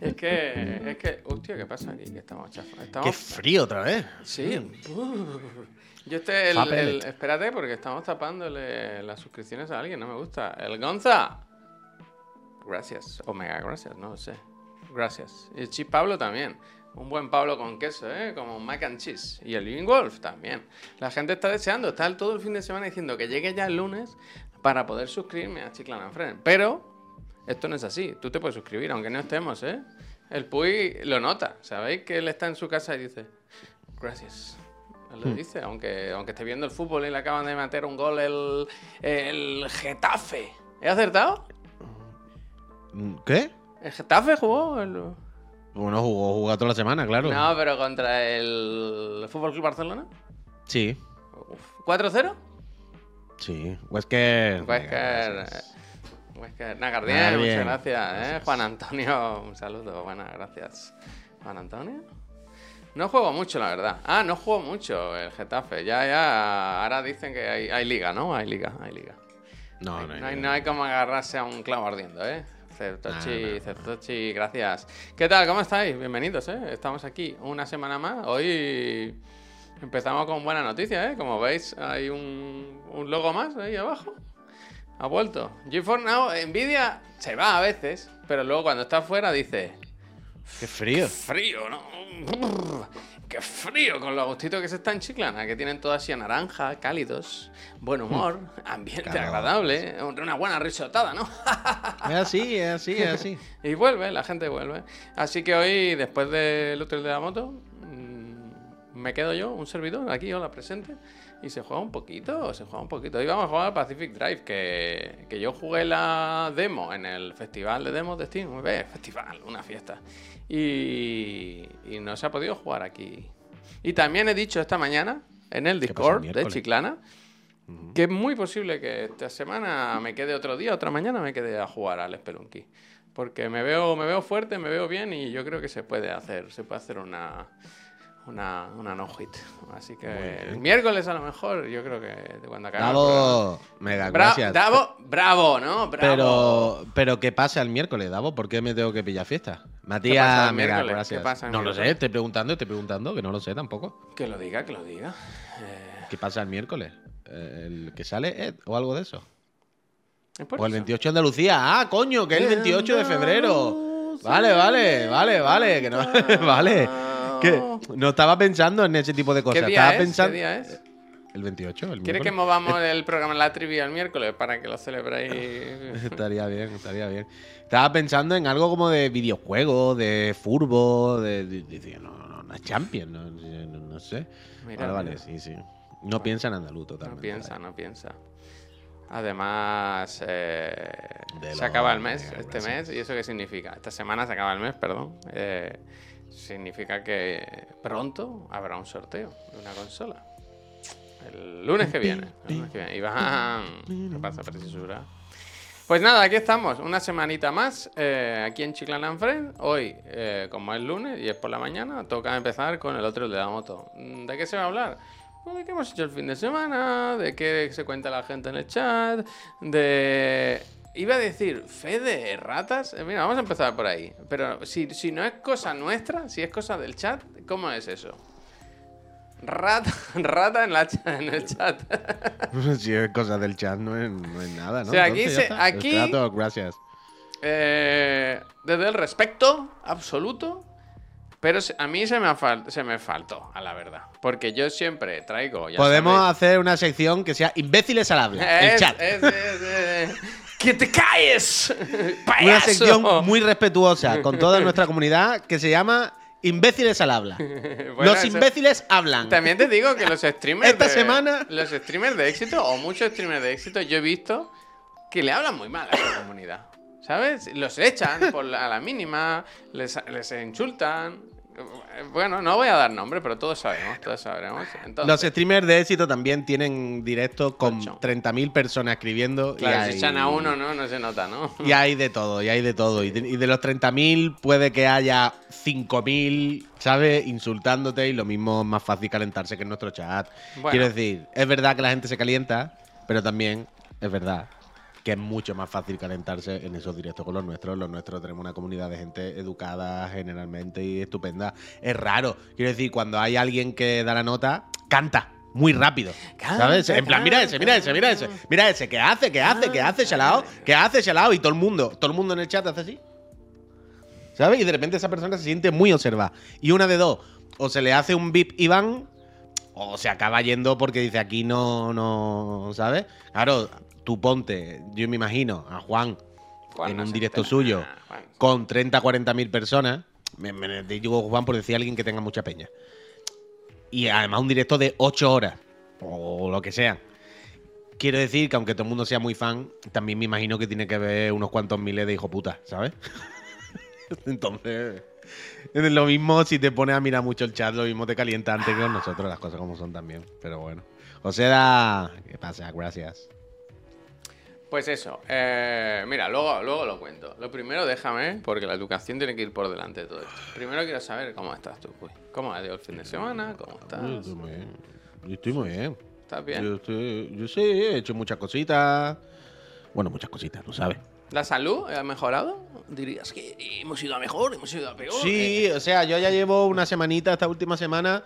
es que, es que, hostia, ¿qué pasa aquí? Que estamos chafos. Qué Estamos, frío otra vez. sí. Yo este, el, Papel. el- espérate, porque estamos tapándole las suscripciones a alguien, no me gusta. El Gonza. Gracias. Omega, gracias, no lo sé. Gracias. Y el Chip Pablo también. Un buen Pablo con queso, ¿eh? Como mac and cheese. Y el Living Wolf también. La gente está deseando, está todo el fin de semana diciendo que llegue ya el lunes para poder suscribirme a Chiclan and Friends. Pero esto no es así. Tú te puedes suscribir, aunque no estemos, ¿eh? El Puy lo nota. ¿Sabéis que él está en su casa y dice, gracias? Él lo dice, aunque, aunque esté viendo el fútbol y le acaban de meter un gol el, el Getafe. ¿He acertado? Mm, ¿Qué? ¿El Getafe jugó? El... Bueno, jugó, jugó toda la semana, claro. No, pero contra el Fútbol Club Barcelona. Sí, Uf. ¿4-0? Sí. Wesker. Wesker. Wesker. Nagardien, Nada, muchas gracias. ¿eh? Gracias. Juan Antonio, un saludo. Buenas, gracias. Juan Antonio. No juego mucho, la verdad. Ah, no juego mucho el Getafe. Ya, ya. Ahora dicen que hay, hay liga, ¿no? Hay liga, hay liga. No, No no, hay, no, no hay como agarrarse a un clavo ardiendo, ¿eh? Certochi. Certochi, gracias. ¿Qué tal? ¿Cómo estáis? Bienvenidos, ¿eh? Estamos aquí una semana más. Hoy empezamos con buena noticia, ¿eh? Como veis, hay un, un logo más ahí abajo. Ha vuelto. GeForce Now, Nvidia se va a veces, pero luego cuando está fuera dice... Qué frío. Frío, ¿no? ¡Qué frío! Con lo agustito que se está en Chiclana, que tienen todo así a naranja, cálidos, buen humor, ambiente Claro. agradable, una buena risotada, ¿no? Es así, es así, es así. y vuelve, la gente vuelve. Así que hoy, después del hotel de la moto, me quedo yo, un servidor, aquí, hola, presente, y se juega un poquito, se juega un poquito. Hoy vamos a jugar Pacific Drive, que, que yo jugué la demo en el festival de demos de Steam. Ve, festival, una fiesta. Y, y no se ha podido jugar aquí. Y también he dicho esta mañana, en el ¿Qué pasa el Discord de? Chiclana, que es muy posible que esta semana me quede otro día, otra mañana me quede a jugar al Spelunky. Porque me veo, me veo fuerte, me veo bien y yo creo que se puede hacer, se puede hacer una, una, una no hit. Así que el miércoles a lo mejor, yo creo que cuando acabe el Davo, mega, Bra- gracias. Davo, bravo, ¿no? Bravo. Pero, pero ¿qué pasa el miércoles, Davo? ¿Por qué me tengo que pillar fiesta? Matías, mega, gracias. ¿Qué pasa no lo miércoles? sé, estoy preguntando, estoy preguntando, que no lo sé tampoco. Que lo diga, que lo diga. Eh, ¿Qué pasa el miércoles? Eh, ¿El que sale Ed o algo de eso? es O el eso. 28 de Andalucía. Ah, coño, que es el 28 de febrero. Vale, vale, vale, vale. Que no, vale. Que no estaba pensando en ese tipo de cosas. ¿Qué estaba día es? pensando. ¿Qué día es? El 28, el ¿Quieres que movamos el programa en la trivia el miércoles para que lo celebréis? Estaría bien, estaría bien. Estaba pensando en algo como de videojuegos, de furbo, de. de- de- no, no, no, Champions, no, no- no sé. Mira, vale, vale, sí, sí. No piensa en andaluz No totalmente. piensa, no piensa. Además, eh, se acaba el mes, este mes, ¿y eso qué significa? Esta semana se acaba el mes, perdón. Eh, significa que pronto habrá un sorteo de una consola. El lunes que viene. viene. Iván, ¿qué pasa, preciosura? Pues nada, aquí estamos, una semanita más, eh, aquí en Chiclana and Friends. Hoy, eh, como es lunes y es por la mañana, toca empezar con el otro de la moto. Mm, ¿De qué se va a hablar? Pues de qué hemos hecho el fin de semana, de qué se cuenta la gente en el chat, de... Iba a decir, fe de ratas. Eh, Mira, vamos a empezar por ahí. Pero si, si no es cosa nuestra, si es cosa del chat, ¿cómo es eso? Rata, rata en, la, en el chat. si es cosa del chat, no es, no es nada, ¿no? O sea, aquí Entonces, se- aquí- trato, gracias. Eh, desde el respeto absoluto, pero a mí se me, se me faltó, a la verdad. Porque yo siempre traigo. ya Podemos sabéis- hacer una sección que sea imbéciles al habla. el Es- chat. es- es- es- ¡Que te calles! Una ¡Payaso! sección muy respetuosa con toda nuestra comunidad que se llama Imbéciles al habla. Bueno, Los eso- imbéciles hablan. También te digo que los streamers. Esta de- semana- Los streamers de éxito, o muchos streamers de éxito, yo he visto que le hablan muy mal a esa comunidad. ¿Sabes? Los echan por la, a la mínima, les, les insultan. Bueno, no voy a dar nombre, pero todos sabemos, todos sabremos. Entonces, Los streamers de éxito también tienen directos con Ocho. 30.000 personas escribiendo. claro, y si echan a uno, ¿no? No se nota, ¿no? Y hay de todo, y hay de todo. Y de, y de los 30.000 puede que haya 5.000, ¿sabes? Insultándote y lo mismo es más fácil calentarse que en nuestro chat. Bueno. Quiero decir, es verdad que la gente se calienta, pero también es verdad que es mucho más fácil calentarse en esos directos con los nuestros. Los nuestros tenemos una comunidad de gente educada generalmente y estupenda. Es raro, quiero decir, cuando hay alguien que da la nota, canta. Muy rápido, ¿sabes? En plan, mira ese, mira ese, mira ese, mira ese, ¿qué hace? ¿Qué hace? ¿Qué hace, Shalao? ¿Qué hace, Shalao? Y todo el mundo, todo el mundo en el chat hace así. ¿Sabes? Y de repente esa persona se siente muy observada. Y una de dos, o se le hace un VIP Iván, o se acaba yendo porque dice aquí no, no, ¿sabes? Claro, tú ponte, yo me imagino a Juan, Juan, en un directo suyo Ah, con 30, 40 mil personas. Me, me digo Juan por decir a alguien que tenga mucha peña. Y además un directo de 8 horas, o lo que sea. Quiero decir que aunque todo el mundo sea muy fan, también me imagino que tiene que ver unos cuantos miles de hijo puta, ¿sabes? Entonces, es lo mismo si te pones a mirar mucho el chat, lo mismo te calienta antes que con nosotros, las cosas como son también. Pero bueno. José da. ¿Qué pasa? Gracias. Pues eso, eh, mira, luego, luego lo cuento. Lo primero, déjame, porque la educación tiene que ir por delante de todo esto. Primero quiero saber cómo estás tú, pues. ¿Cómo ha ido el fin de semana? ¿Cómo Yo estás? estoy muy bien. Yo estoy muy bien. ¿Estás bien? Yo, estoy- yo sí, he hecho muchas cositas. Bueno, muchas cositas, tú sabes. ¿La salud ha mejorado? Dirías que hemos ido a mejor, hemos ido a peor. Sí, o sea, yo ya llevo una semanita, esta última semana.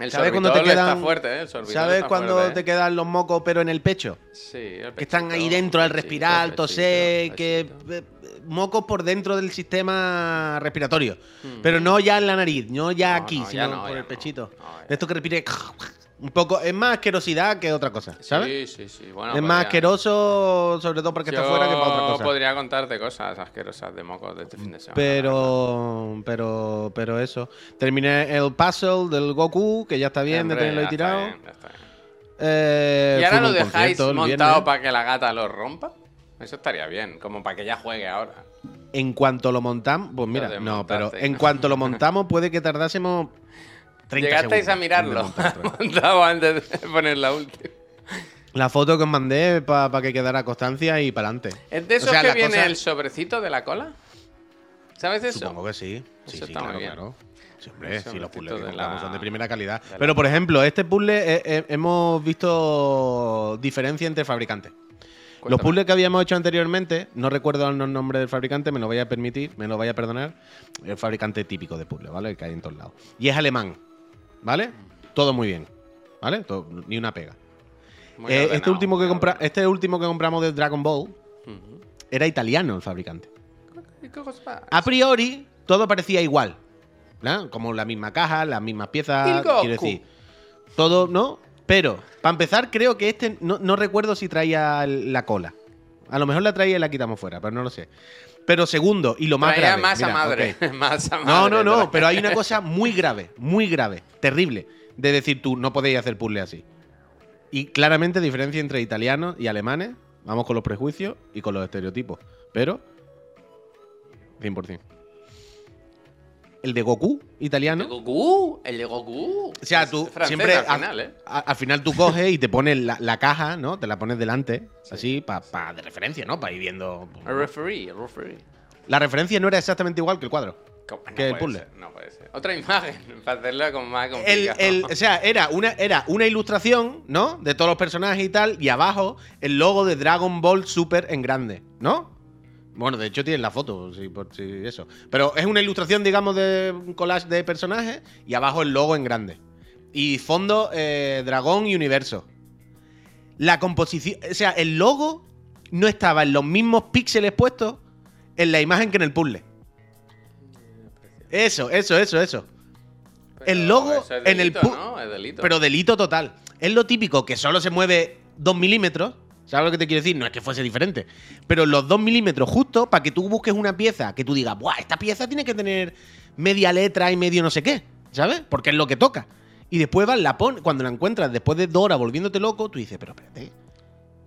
El ¿Sabes cuando te sorbitol está quedan- fuerte, ¿eh? El ¿Sabes cuando fuerte, te ¿eh? quedan los mocos, pero en el pecho? Sí, el Que están ahí pechito, dentro al pechito, respirar, pechito, toser, que. pechito. eh, Mocos por dentro del sistema respiratorio. Hmm. Pero no ya en la nariz, no ya No, aquí, no, ya sino no, por el pechito. De esto que respire. Un poco. Es más asquerosidad que otra cosa, ¿sabes? Sí, sí, sí. Bueno, es más asqueroso, sobre todo porque está fuera, que para otra cosa. podría contarte cosas asquerosas de mocos de este fin de semana. Pero, pero, pero eso. Terminé el puzzle del Goku, que ya está bien de tenerlo ahí ya está tirado. bien, ya está bien. Eh, ¿Y ahora lo dejáis montado para que la gata lo rompa? Eso estaría bien, como para que ella juegue ahora. En cuanto lo montamos, pues mira, no, pero en cuanto lo montamos puede que tardásemos 30 Llegasteis a segundos en mirarlo antes de poner la última. La foto que os mandé para que quedara constancia y para adelante. ¿Es de O esos sea, que viene cosa- el sobrecito de la cola? ¿Sabes eso? Supongo que sí. Sí, Eso sí, está muy claro, bien. claro. Sí, hombre, Eso, sí, los puzzles que poquito de compramos la- son de primera calidad. de la- Pero, por ejemplo, este puzzle eh, eh, hemos visto diferencia entre fabricantes. Los puzzles que habíamos hecho anteriormente, no recuerdo el nombre del fabricante, me lo vaya a permitir, me lo vaya a perdonar. El fabricante típico de puzzles, ¿vale? El que hay en todos lados. Y es alemán, ¿vale? Todo muy bien, ¿vale? Todo- ni una pega. Muy Eh, ordenado, este, último que compra, este último que compramos de Dragon Ball era italiano el fabricante. A priori, todo parecía igual. ¿verdad? Como la misma caja, las mismas piezas. Quiero decir, todo, ¿no? Pero, para empezar, creo que este, no, no recuerdo si traía la cola. A lo mejor la traía y la quitamos fuera, pero no lo sé. Pero segundo, y lo más Traía grave. masa mira, madre. ok. masa No, madre no, no, traía. pero hay una cosa muy grave, muy grave, terrible, de decir tú, no podéis hacer puzzle así. Y claramente diferencia entre italianos y alemanes, vamos con los prejuicios y con los estereotipos, pero 100%. El de Goku El italiano, de Goku, el de Goku. o sea, tú francés siempre al a- final, ¿eh? a- al final tú coges y te pones la, la caja, ¿no? Te la pones delante, así, para de referencia, ¿no? Para ir viendo. El referee, el referee. La referencia no era exactamente igual que el cuadro. Que el puzzle. ser, no puede ser. Otra imagen, para hacerlo como más El, complicado. el- o sea, era una, era una ilustración, ¿no? De todos los personajes y tal, y abajo el logo de Dragon Ball Super en grande, ¿no? Bueno, de hecho tienes la foto, por si eso. Pero es una ilustración, digamos, de un collage de personajes y abajo el logo en grande. Y fondo, eh, dragón y universo. La composición, o sea, el logo no estaba en los mismos píxeles puestos en la imagen que en el puzzle. Eso, eso, eso, eso. Pero el logo eso es en el delito, pu- ¿no? Es delito. Pero delito total. Es lo típico que solo se mueve 2 milímetros. ¿Sabes lo que te quiero decir? No es que fuese diferente. Pero los 2 milímetros justo para que tú busques una pieza que tú digas, ¡buah! Esta pieza tiene que tener media letra y medio no sé qué. ¿Sabes? Porque es lo que toca. Y después vas, la pon, cuando la encuentras después de dos horas volviéndote loco, tú dices, pero espérate.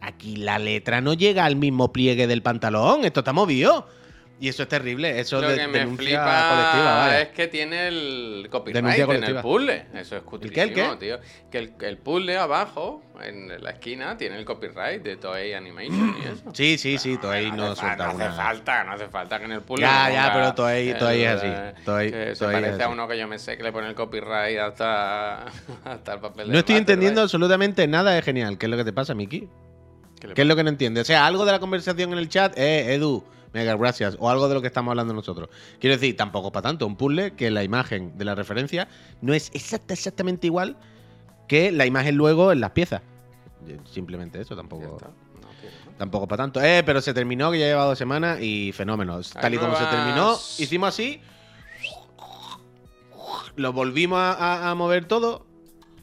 Aquí la letra no llega al mismo pliegue del pantalón. Esto está movido. Y eso es terrible. Eso Lo es de, que me flipa vaya. es que tiene el copyright en el puzzle. Eso es ¿El qué, el qué? tío. Que el, el puzzle abajo, en la esquina, tiene el copyright de Toei Animation y eso. Sí, sí, sí. Toei no, no hace, suelta no hace una. falta, no hace falta que en el puzzle. Ya, ya, ponga pero Toei- Toei es así. Toei- se Toei parece a uno que yo me sé que le pone el copyright hasta, hasta el papel de No estoy entendiendo absolutamente nada de genial. ¿Qué es lo que te pasa, Miki? ¿Qué ¿Qué es lo que no entiende? O sea, algo de la conversación en el chat, eh, Edu, mega gracias, o algo de lo que estamos hablando nosotros. Quiero decir, tampoco es para tanto, un puzzle que la imagen de la referencia no es exacta, exactamente igual que la imagen luego en las piezas. Simplemente eso, tampoco. No tampoco para tanto. Eh, pero se terminó, que ya lleva dos semanas y fenómenos. Hay Tal y como se terminó, hicimos así, lo volvimos a mover todo.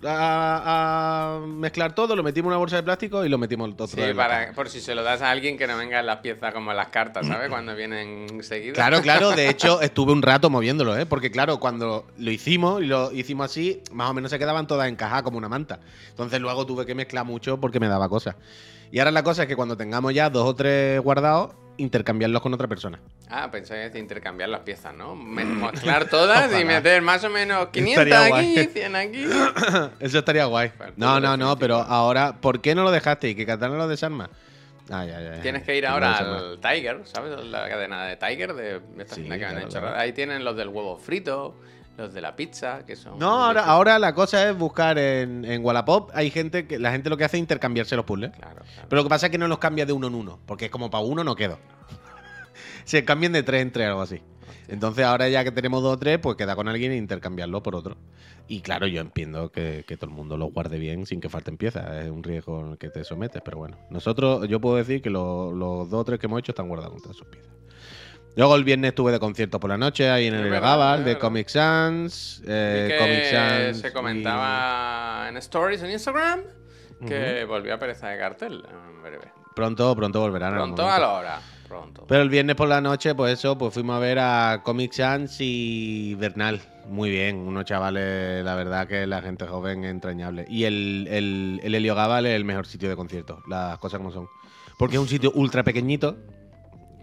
A, a mezclar todo, lo metimos en una bolsa de plástico y lo metimos todo Sí, para, por si se lo das a alguien que no venga en las piezas como en las cartas, ¿sabes? Cuando vienen seguidas. Claro, claro, de hecho estuve un rato moviéndolo, ¿eh? Porque claro, cuando lo hicimos y lo hicimos así, más o menos se quedaban todas encajadas como una manta. Entonces luego tuve que mezclar mucho porque me daba cosas. Y ahora la cosa es que cuando tengamos ya dos o tres guardados, intercambiarlos con otra persona. Ah, pensé que intercambiar las piezas, ¿no? Me- Mezclar todas y meter más o menos 500 Estaría aquí, guay. 100 aquí. Eso estaría guay. No, no, no, pero ahora, ¿por qué no lo dejaste? ¿Y que Katana lo desarma? Ah, ya, ya, ya. Tienes que ir ahora al Tiger, ¿sabes? La cadena de Tiger, de esta Sí, que han claro, hecho. claro. Ahí tienen los del huevo frito, los de la pizza, que son. No, ahora, ahora la cosa es buscar en, en Wallapop. Hay gente que la gente lo que hace es intercambiarse los puzzles. Claro, claro. Pero lo que pasa es que no los cambia de uno en uno, porque es como para uno no quedo. Se cambian de tres en tres, algo así. Entonces ahora ya que tenemos dos o tres, pues queda con alguien e intercambiarlo por otro. Y claro, yo entiendo que, que todo el mundo lo guarde bien sin que falten piezas. Es un riesgo en el que te sometes, pero bueno. Nosotros, yo puedo decir que lo- los dos o tres que hemos hecho están guardados todas sus piezas. Luego el viernes estuve de concierto por la noche ahí en el Gabal, es de. Comic Sans. Eh, Comic Sans se y- comentaba en stories en Instagram que volvió a pereza de cartel en breve. Pronto, pronto volverán. Pronto a la hora. Pronto. Pero el viernes por la noche, pues eso, pues fuimos a ver a Comic Sans y Bernal. Muy bien, unos chavales, la verdad que la gente joven es entrañable. Y el, el, el Helio Gabal es el mejor sitio de conciertos, las cosas como son. Porque es un sitio ultra pequeñito,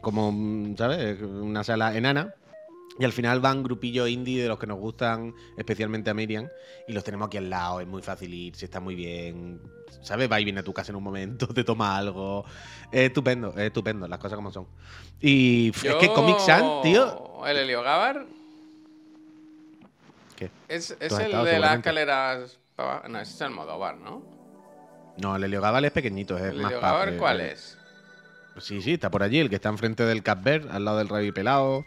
como, mm, ¿sabes? Una sala enana. Y al final van grupillos indie de los que nos gustan, especialmente a Miriam, y los tenemos aquí al lado, es muy fácil ir, se está muy bien, ¿sabes? Va y viene a tu casa en un momento, te toma algo. Es estupendo, es estupendo, las cosas como son. Y f- es que Yo- Comic Sans, tío. El Helio Gabar ¿Qué? es, es el de las escaleras. No, ese es el Almodóvar, ¿no? No, el Helio Gabal es pequeñito, es ¿El más Helio pub, Gabar eh, cuál es? Sí, sí, está por allí, el que está enfrente del Capver, al lado del Rabi Pelado.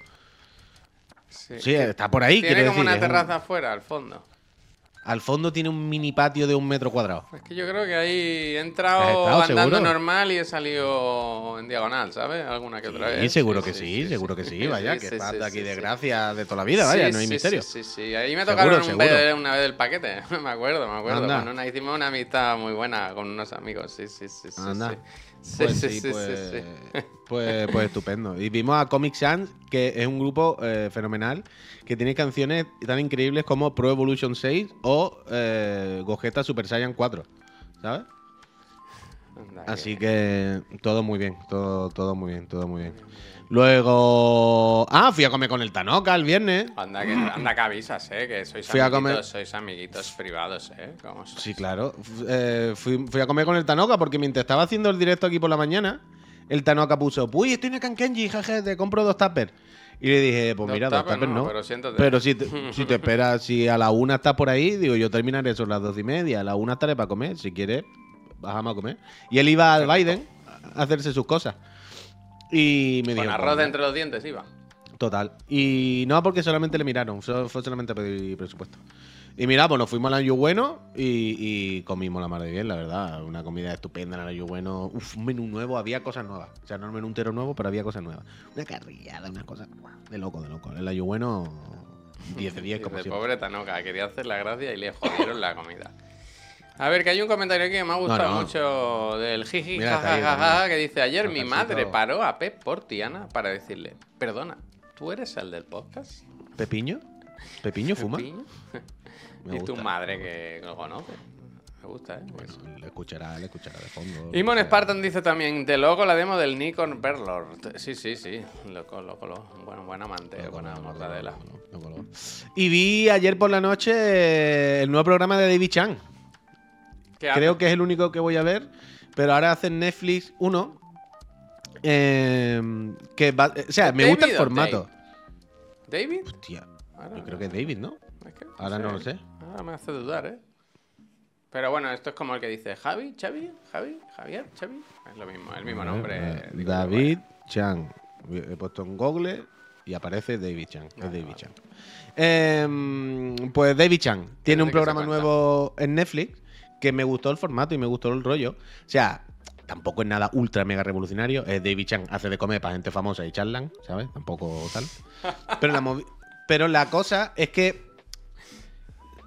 Sí, que está por ahí, Tiene como decir, una un- terraza afuera, al fondo. Al fondo tiene un mini patio de un metro cuadrado. Es que yo creo que ahí he ¿Has entrado andando seguro? normal y he salido en diagonal, ¿sabes? Alguna que otra Sí, vez. seguro que sí, seguro que sí, vaya, que sí, es sí, de aquí sí, de sí. gracia de toda la vida, vaya, Sí, no hay sí, misterio. Sí, sí, sí. Ahí me Seguro, tocaron un seguro. vez- una vez del paquete. me acuerdo, me acuerdo. Anda. Con una, hicimos una amistad muy buena con unos amigos. Sí, sí, sí. sí, Anda. sí. Sí, Pues sí, sí, sí, pues, sí, pues, pues estupendo. Y vimos a Comic Sans, que es un grupo eh, fenomenal, que tiene canciones tan increíbles como Pro Evolution 6 o eh, Gogeta Super Saiyan 4, ¿sabes? Anda, Así que... que todo muy bien, todo, todo muy bien, todo muy bien. Luego... Ah, fui a comer con el Tanoka el viernes. Anda que, anda que avisas, ¿eh? Que sois Fui a amiguitos, comer- sois amiguitos privados, ¿eh? ¿Cómo sois? Sí, claro. Eh, fui, fui a comer con el Tanoka porque mientras estaba haciendo el directo aquí por la mañana, el Tanoka puso, uy, estoy en el Kankenji, jaja, te compro dos tuppers. Y le dije, pues mira, dos tuppers no, no. pero siéntate. Pero si te, si te esperas, si a la una estás por ahí, digo, yo terminaré eso a las dos y media. A la una estaré para comer. Si quieres, bajamos a comer. Y él iba al Biden a hacerse sus cosas. Y me Con dijo, arroz "Pues, entre los dientes iba. Total. Y no, porque solamente le miraron. Fue solamente a pedir presupuesto. Y mira, pues nos fuimos al Año Bueno y, y comimos la mar de bien, la verdad. Una comida estupenda en el Año Bueno. Uf, un menú nuevo, había cosas nuevas. O sea, no un menú entero nuevo, pero había cosas nuevas. Una carrillada, una cosa de loco, de loco. El Año Bueno, 10 de 10 como Dice, siempre. pobre Tanoka, quería hacer la gracia y le jodieron la comida. A ver, que hay un comentario aquí que me ha gustado no. mucho del jiji Mira, ahí, también. que dice, ayer mi madre paró a Pep por Tiana para decirle, perdona, ¿tú eres el del podcast? ¿Pepiño? ¿Pepiño fuma? Pepiño?". Me y tu madre que lo conoce. Me gusta, ¿eh? Bueno, le escuchará, le escuchará de fondo. Imon Spartan dice también, de loco la demo del Nikon Berlord. Sí, sí, sí, loco, loco, loco. Bueno, buen amante, loco, buena loco, mortadela. loco. Y vi ayer por la noche el nuevo programa de David Chan. ¿Qué Creo que es el único que voy a ver, pero ahora hacen Netflix uno. eh, que va- o sea, me gusta el ¿David formato. ¿David? Hostia, Ahora yo no creo que es David, ¿no? Es que Ahora no lo sé. Ahora me hace dudar, ¿eh? Pero bueno, esto es como el que dice Javi, Xavi, Javi, Javier, Xavi. Es lo mismo, el mismo ver, nombre. eh, David Chan. He puesto en Google y aparece David Chan. Es Vale, David. Chan. Em, pues David Chan tiene un programa nuevo en Netflix que me gustó el formato y me gustó el rollo. O sea, tampoco es nada ultra mega revolucionario. Es David Chan hace de comer para gente famosa y charlan, ¿sabes? Tampoco tal. Pero la, pero la cosa es que.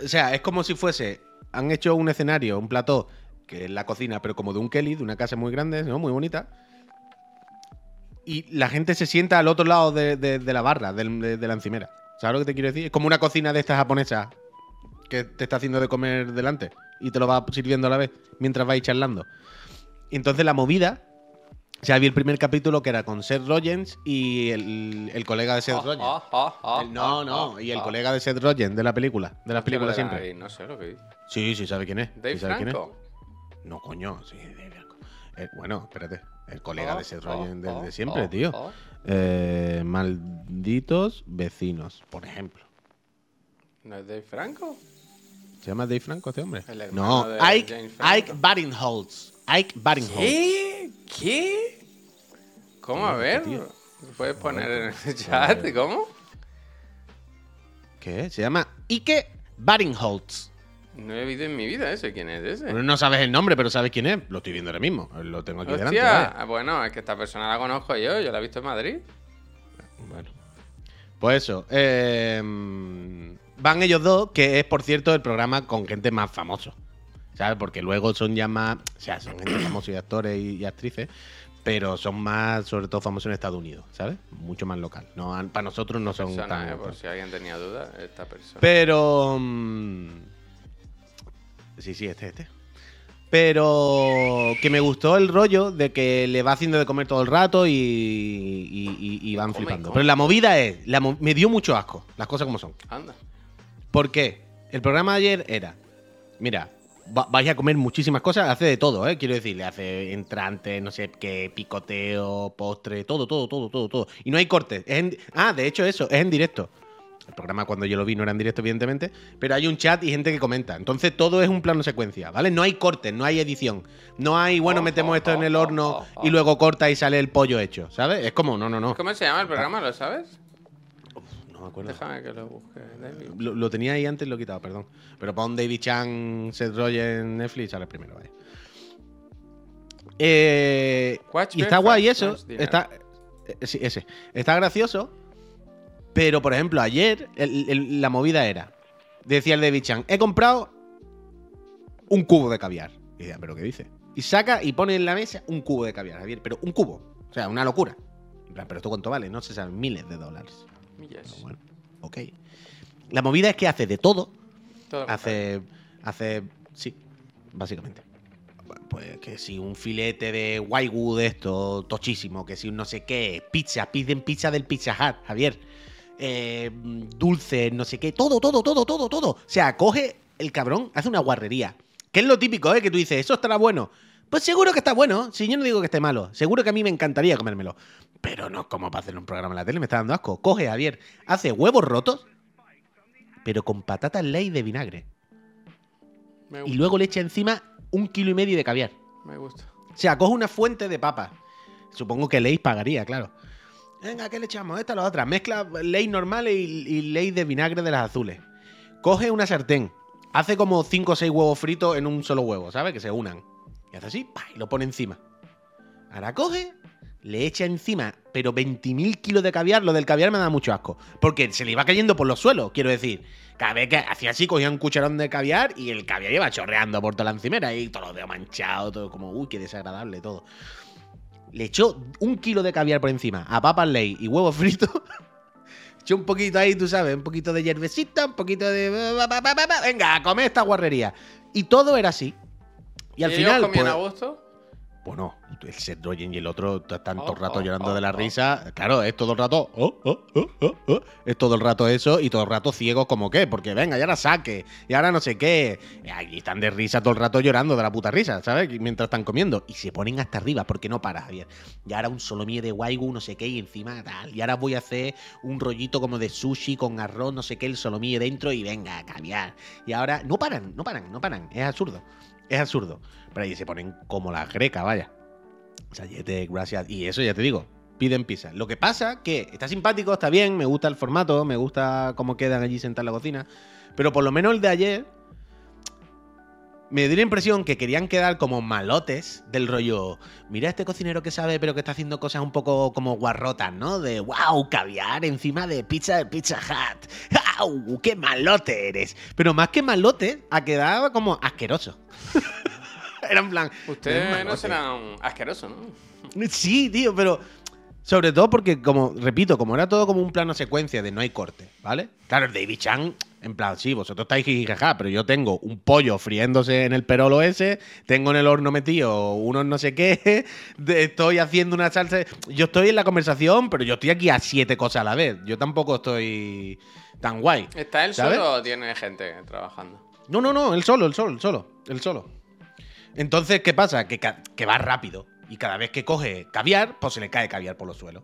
O sea, es como si fuese. Han hecho un escenario, un plató, que es la cocina, pero como de un Kelly, de una casa muy grande, ¿no? Muy bonita. Y la gente se sienta al otro lado de, de- la barra, de, de la encimera. ¿Sabes lo que te quiero decir? Es como una cocina de estas japonesas que te está haciendo de comer delante y te lo va sirviendo a la vez mientras vais charlando. Y entonces la movida. O sea, vi el primer capítulo que era con Seth Rollins y el, el colega de Seth Ah, Rollins. ah, ah, El- no, no, y el colega de Seth Rogen de la película, de las ¿Qué películas siempre. No sé lo que. Sí, sí, sabe quién es. Dave sí sabe quién es. Franco. No, coño, sí, Dave Franco. Eh, bueno, espérate. El colega de Seth ah, de siempre, tío. Eh, malditos vecinos, por ejemplo. ¿No es Dave Franco? ¿Se llama Dave Franco este hombre? No, Ike. Ike Barinholtz. Ike Barinholtz. ¿Qué? ¿Qué? ¿Cómo? A ver. ¿Puedes poner en el chat? ¿Cómo? ¿Qué? Se llama Ike Barinholtz. No he visto en mi vida ese. ¿Quién es ese? No sabes el nombre, pero sabes quién es. Lo estoy viendo ahora mismo. Lo tengo aquí delante. Hostia. vaya. Ah, Bueno, es que esta persona la conozco yo. Yo la he visto en Madrid. Bueno. Pues eso. eh, van ellos dos, que es, por cierto, el programa con gente más famoso. ¿Sabes? Porque luego son ya más. O sea, son gente famosa y actores y, y actrices. Pero son más, sobre todo, famosos en Estados Unidos, ¿sabes? Mucho más local. No, han- para nosotros no son Persona, tan. eh, por si alguien tenía dudas, esta persona. Pero. mm, sí, sí, este, este. Pero que me gustó el rollo de que le va haciendo de comer todo el rato y, y- y- y van Come, flipando. come. Pero la movida es, la me dio mucho asco, las cosas como son. Anda. ¿Por qué? El programa de ayer era, mira, va- vais a comer muchísimas cosas, hace de todo, ¿eh? Quiero decir, le hace entrante, no sé qué, picoteo, postre, todo, todo, todo, todo, todo. Y no hay cortes. Es en- ah, de hecho eso, es en directo. El programa cuando yo lo vi no era en directo, evidentemente, pero hay un chat y gente que comenta. Entonces todo es un plano secuencia, ¿vale? No hay cortes, no hay edición. No hay, bueno, Oh, metemos oh, esto en el oh, horno oh, oh. y luego corta y sale el pollo hecho, ¿sabes? Es como, no, no, no. ¿Cómo se llama el programa? ¿Lo sabes? No me acuerdo. Déjame que lo busque. David. Lo, lo tenía ahí antes lo he quitado, perdón. Pero pon David Chan, Seth Rogen, Netflix, sale primero, vaya. Eh, y está guay eso. Está, eh, sí, ese. Está gracioso. Pero, por ejemplo, ayer el- el- la movida era. Decía el David Chan, he comprado un cubo de caviar. Y decía, ¿pero qué dice? Y saca y pone en la mesa un cubo de caviar, Javier. Pero un cubo. O sea, una locura. En plan, ¿pero esto cuánto vale? No se saben, miles de dólares. Millas. Pero bueno, ok. La movida es que hace de todo. Todo Hace. Hace. Sí, básicamente. Pues que si un filete de Wagyu de esto, tochísimo, que si un no sé qué, pizza, piden pizza del Pizza Hut, Javier. Eh, dulce, no sé qué, todo, todo, todo, todo, todo. O sea, coge el cabrón, hace una guarrería. Que es lo típico, ¿eh? Que tú dices, eso estará bueno. Pues seguro que está bueno. Si yo no digo que esté malo, seguro que a mí me encantaría comérmelo. Pero no como para hacer un programa en la tele, me está dando asco. Coge, Javier, hace huevos rotos, pero con patatas ley de vinagre. Me Y luego le echa encima un kilo y medio de caviar. Me gusta. O sea, coge una fuente de papas. Supongo que Leis pagaría, claro. Venga, ¿qué le echamos? Esta, la otra. Mezcla ley normal y, y ley de vinagre de las azules. Coge una sartén. Hace como 5 o 6 huevos fritos en un solo huevo, ¿sabes? Que se unan. Y hace así, ¡pa! y lo pone encima. Ahora coge, le echa encima, pero 20.000 kilos de caviar. Lo del caviar me da mucho asco. Porque se le iba cayendo por los suelos, quiero decir. Cada vez que hacía así, cogía un cucharón de caviar y el caviar iba chorreando por toda la encimera y todo lo dedos manchado, todo como, uy, qué desagradable todo. Le echó un kilo de caviar por encima a papas ley y huevos fritos. echó un poquito ahí, tú sabes, un poquito de hierbecita, un poquito de. Venga, a comer esta guarrería. Y todo era así. Y al ellos final. comían pues, a gusto? Bueno, el Seth Rogen y el otro están todo el rato Oh, oh, llorando de la oh, oh. risa. Claro, es todo el rato. oh, oh, oh, oh, oh. Es todo el rato eso y todo el rato ciegos como qué. Porque venga, y ahora saque. Y ahora no sé qué. Y ahí están de risa todo el rato llorando de la puta risa, ¿sabes? Mientras están comiendo. Y se ponen hasta arriba porque no para, Javier. Y ahora un solomie de waigu, no sé qué, y encima tal. Y ahora voy a hacer un rollito como de sushi con arroz, no sé qué, el solomie dentro y venga, a cambiar. Y ahora no paran, no paran, no paran. Es absurdo. Es absurdo. Pero ahí se ponen como las grecas, vaya. Sayete, gracias. Y eso ya te digo, piden pizza. Lo que pasa que está simpático, está bien, me gusta el formato, me gusta cómo quedan allí sentados en la cocina. Pero por lo menos el de ayer me dio la impresión que querían quedar como malotes del rollo. Mira este cocinero que sabe, pero que está haciendo cosas un poco como guarrotas, ¿no? De wow, caviar encima de pizza de Pizza Hut. ¡Au! ¡Qué malote eres! Pero más que malote, ha quedado como asqueroso. Era en plan. "Es Usted no malote". será un asqueroso, ¿no? Sí, tío, pero sobre todo porque, como, repito, como era todo como un plano secuencia de no hay corte, ¿vale? Claro, David Chan, en plan, sí, vosotros estáis jijijaja, pero yo tengo un pollo friéndose en el perolo ese, tengo en el horno metido unos no sé qué, estoy haciendo una salsa. Yo estoy en la conversación, pero yo estoy aquí a siete cosas a la vez. Yo tampoco estoy tan guay. ¿Está él ¿Sabes? solo o tiene gente trabajando? No, no, no, el solo, el solo, el solo, el solo. Entonces, ¿qué pasa? Que, que va rápido. Y cada vez que coge caviar, pues se le cae caviar por los suelos.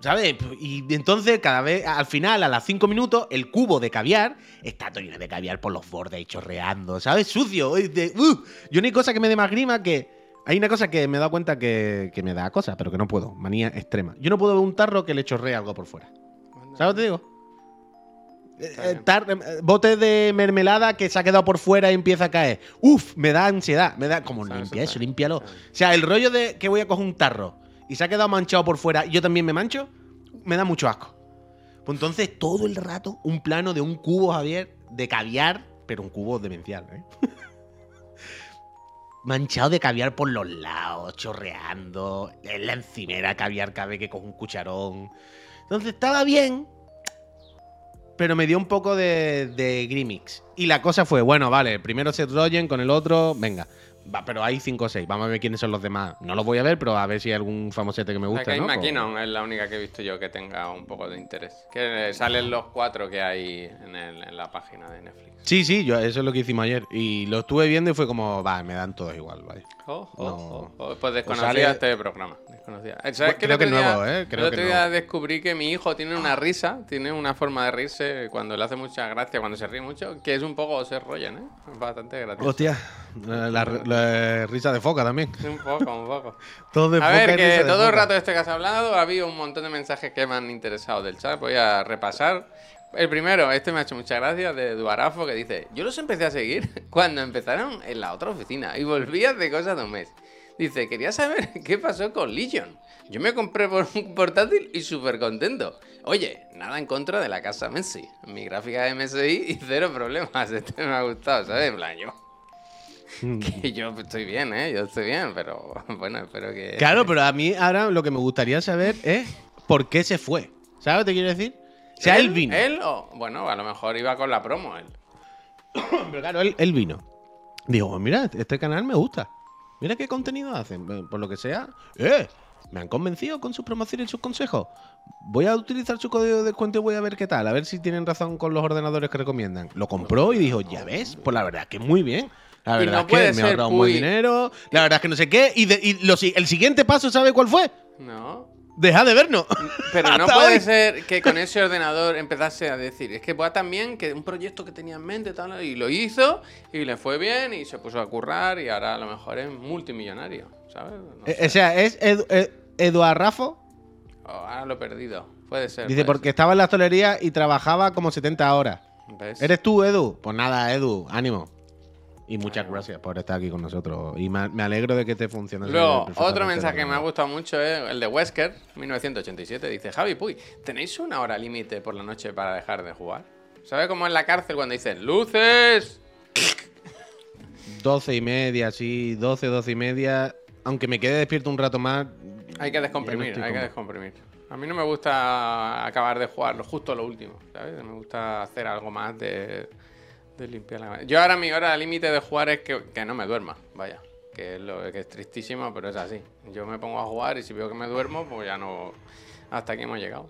¿Sabes? Y entonces, cada vez, al final, a las 5 minutos, el cubo de caviar está lleno de caviar por los bordes y chorreando, ¿sabes? Sucio. de- ¡uh! Yo no hay cosa que me dé más grima que. Hay una cosa que me he dado cuenta que, que me da cosa, pero que no puedo. Manía extrema. Yo no puedo ver un tarro que le chorree algo por fuera. ¿Sabes lo que te digo? Eh, tar- eh, bote de mermelada que se ha quedado por fuera y empieza a caer. Uf, me da ansiedad. Me da como limpia eso, límpialo. O sea, el rollo de que voy a coger un tarro y se ha quedado manchado por fuera y yo también me mancho, me da mucho asco. Pues entonces, todo el rato, un plano de un cubo, Javier, de caviar, pero un cubo demencial, ¿eh? Manchado de caviar por los lados, chorreando. En la encimera caviar cabe que con un cucharón. Entonces estaba bien, pero me dio un poco de, de Grimix. Y la cosa fue, bueno, vale, primero Seth Rogen con el otro, venga. Va, pero hay 5 o 6, vamos a ver quiénes son los demás. No los voy a ver, pero a ver si hay algún famosete que me gusta, Aquí ¿no? Pues- McKinnon es la única que he visto yo que tenga un poco de interés. Que salen los cuatro que hay en, el- en la página de Netflix. Sí, sí, yo, eso es lo que hicimos ayer. Y lo estuve viendo y fue como, va, me dan todos igual, vale. Oh, oh, No. oh, oh. Pues desconocía sale- este programa. Desconocía. ¿Sabes creo que es día- nuevo, ¿eh? Creo el que otro es día nuevo. descubrí que mi hijo tiene una risa, tiene una forma de reírse cuando le hace mucha gracia, cuando se ríe mucho, que es un poco Seth Rogen, ¿eh? Es bastante gracioso. Hostia, la, la- la risa de foca también. Un poco, un poco. Todo de A foca ver, que de todo el rato este que has hablado ha habido un montón de mensajes que me han interesado del chat. Voy a repasar. El primero, este me ha hecho mucha gracia, de Duarafo, que dice: Yo los empecé a seguir cuando empezaron en la otra oficina y volví hace cosa de un mes. Dice: Quería saber qué pasó con Legion. Yo me compré por un portátil y súper contento. Oye, nada en contra de la casa Messi. Mi gráfica de MSI y cero problemas. Este me ha gustado, ¿sabes? Plan, yo. Que yo estoy bien, ¿eh? Yo estoy bien, pero bueno, espero que. Claro, pero a mí ahora lo que me gustaría saber es por qué se fue. ¿Sabes lo que te quiero decir? O sea, él, vino. Él o. Bueno, a lo mejor iba con la promo él. Pero claro, él, él vino. Digo, mira, este canal me gusta. Mira qué contenido hacen. Eh, Por lo que sea. ¡Eh! Me han convencido con sus promociones y sus consejos. Voy a utilizar su código de descuento y voy a ver qué tal. A ver si tienen razón con los ordenadores que recomiendan. Lo compró y dijo, ya ves, pues la verdad es que muy bien. La verdad no es puede que me ha ahorrado Puy. dinero. La verdad es que no sé qué. Y, de- y lo el siguiente paso, ¿sabe cuál fue? No. Deja de vernos. Pero no puede hoy. ser que con ese ordenador empezase a decir, es que va tan bien que un proyecto que tenía en mente tal, y lo hizo y le fue bien y se puso a currar y ahora a lo mejor es multimillonario, ¿sabes? No Eh. O sea, es Edu- eh, Eduard Raffo. Oh, ahora lo he perdido. Puede ser. Dice, puede porque estaba en la hostelería y trabajaba como 70 horas. ¿Eres tú, Edu? Pues nada, Edu, ánimo. Y muchas gracias por estar aquí con nosotros. Y me, alegro de que te funcione. Luego, otro mensaje que me ha gustado mucho es el de Wesker, 1987. Dice, Javi Puy, ¿tenéis una hora límite por la noche para dejar de jugar? ¿Sabe cómo en la cárcel cuando dicen, ¡luces! 12 y media, sí, 12, 12 y media. Aunque me quede despierto un rato más. Hay que descomprimir, hay que descomprimir. A mí no me gusta acabar de jugar justo lo último, ¿sabes? Me gusta hacer algo más de, de limpiar la... Yo ahora mi hora límite de jugar es que, que no me duerma, vaya. Que es, lo, que es tristísimo, pero es así. Yo me pongo a jugar y si veo que me duermo, pues ya no... Hasta aquí hemos llegado.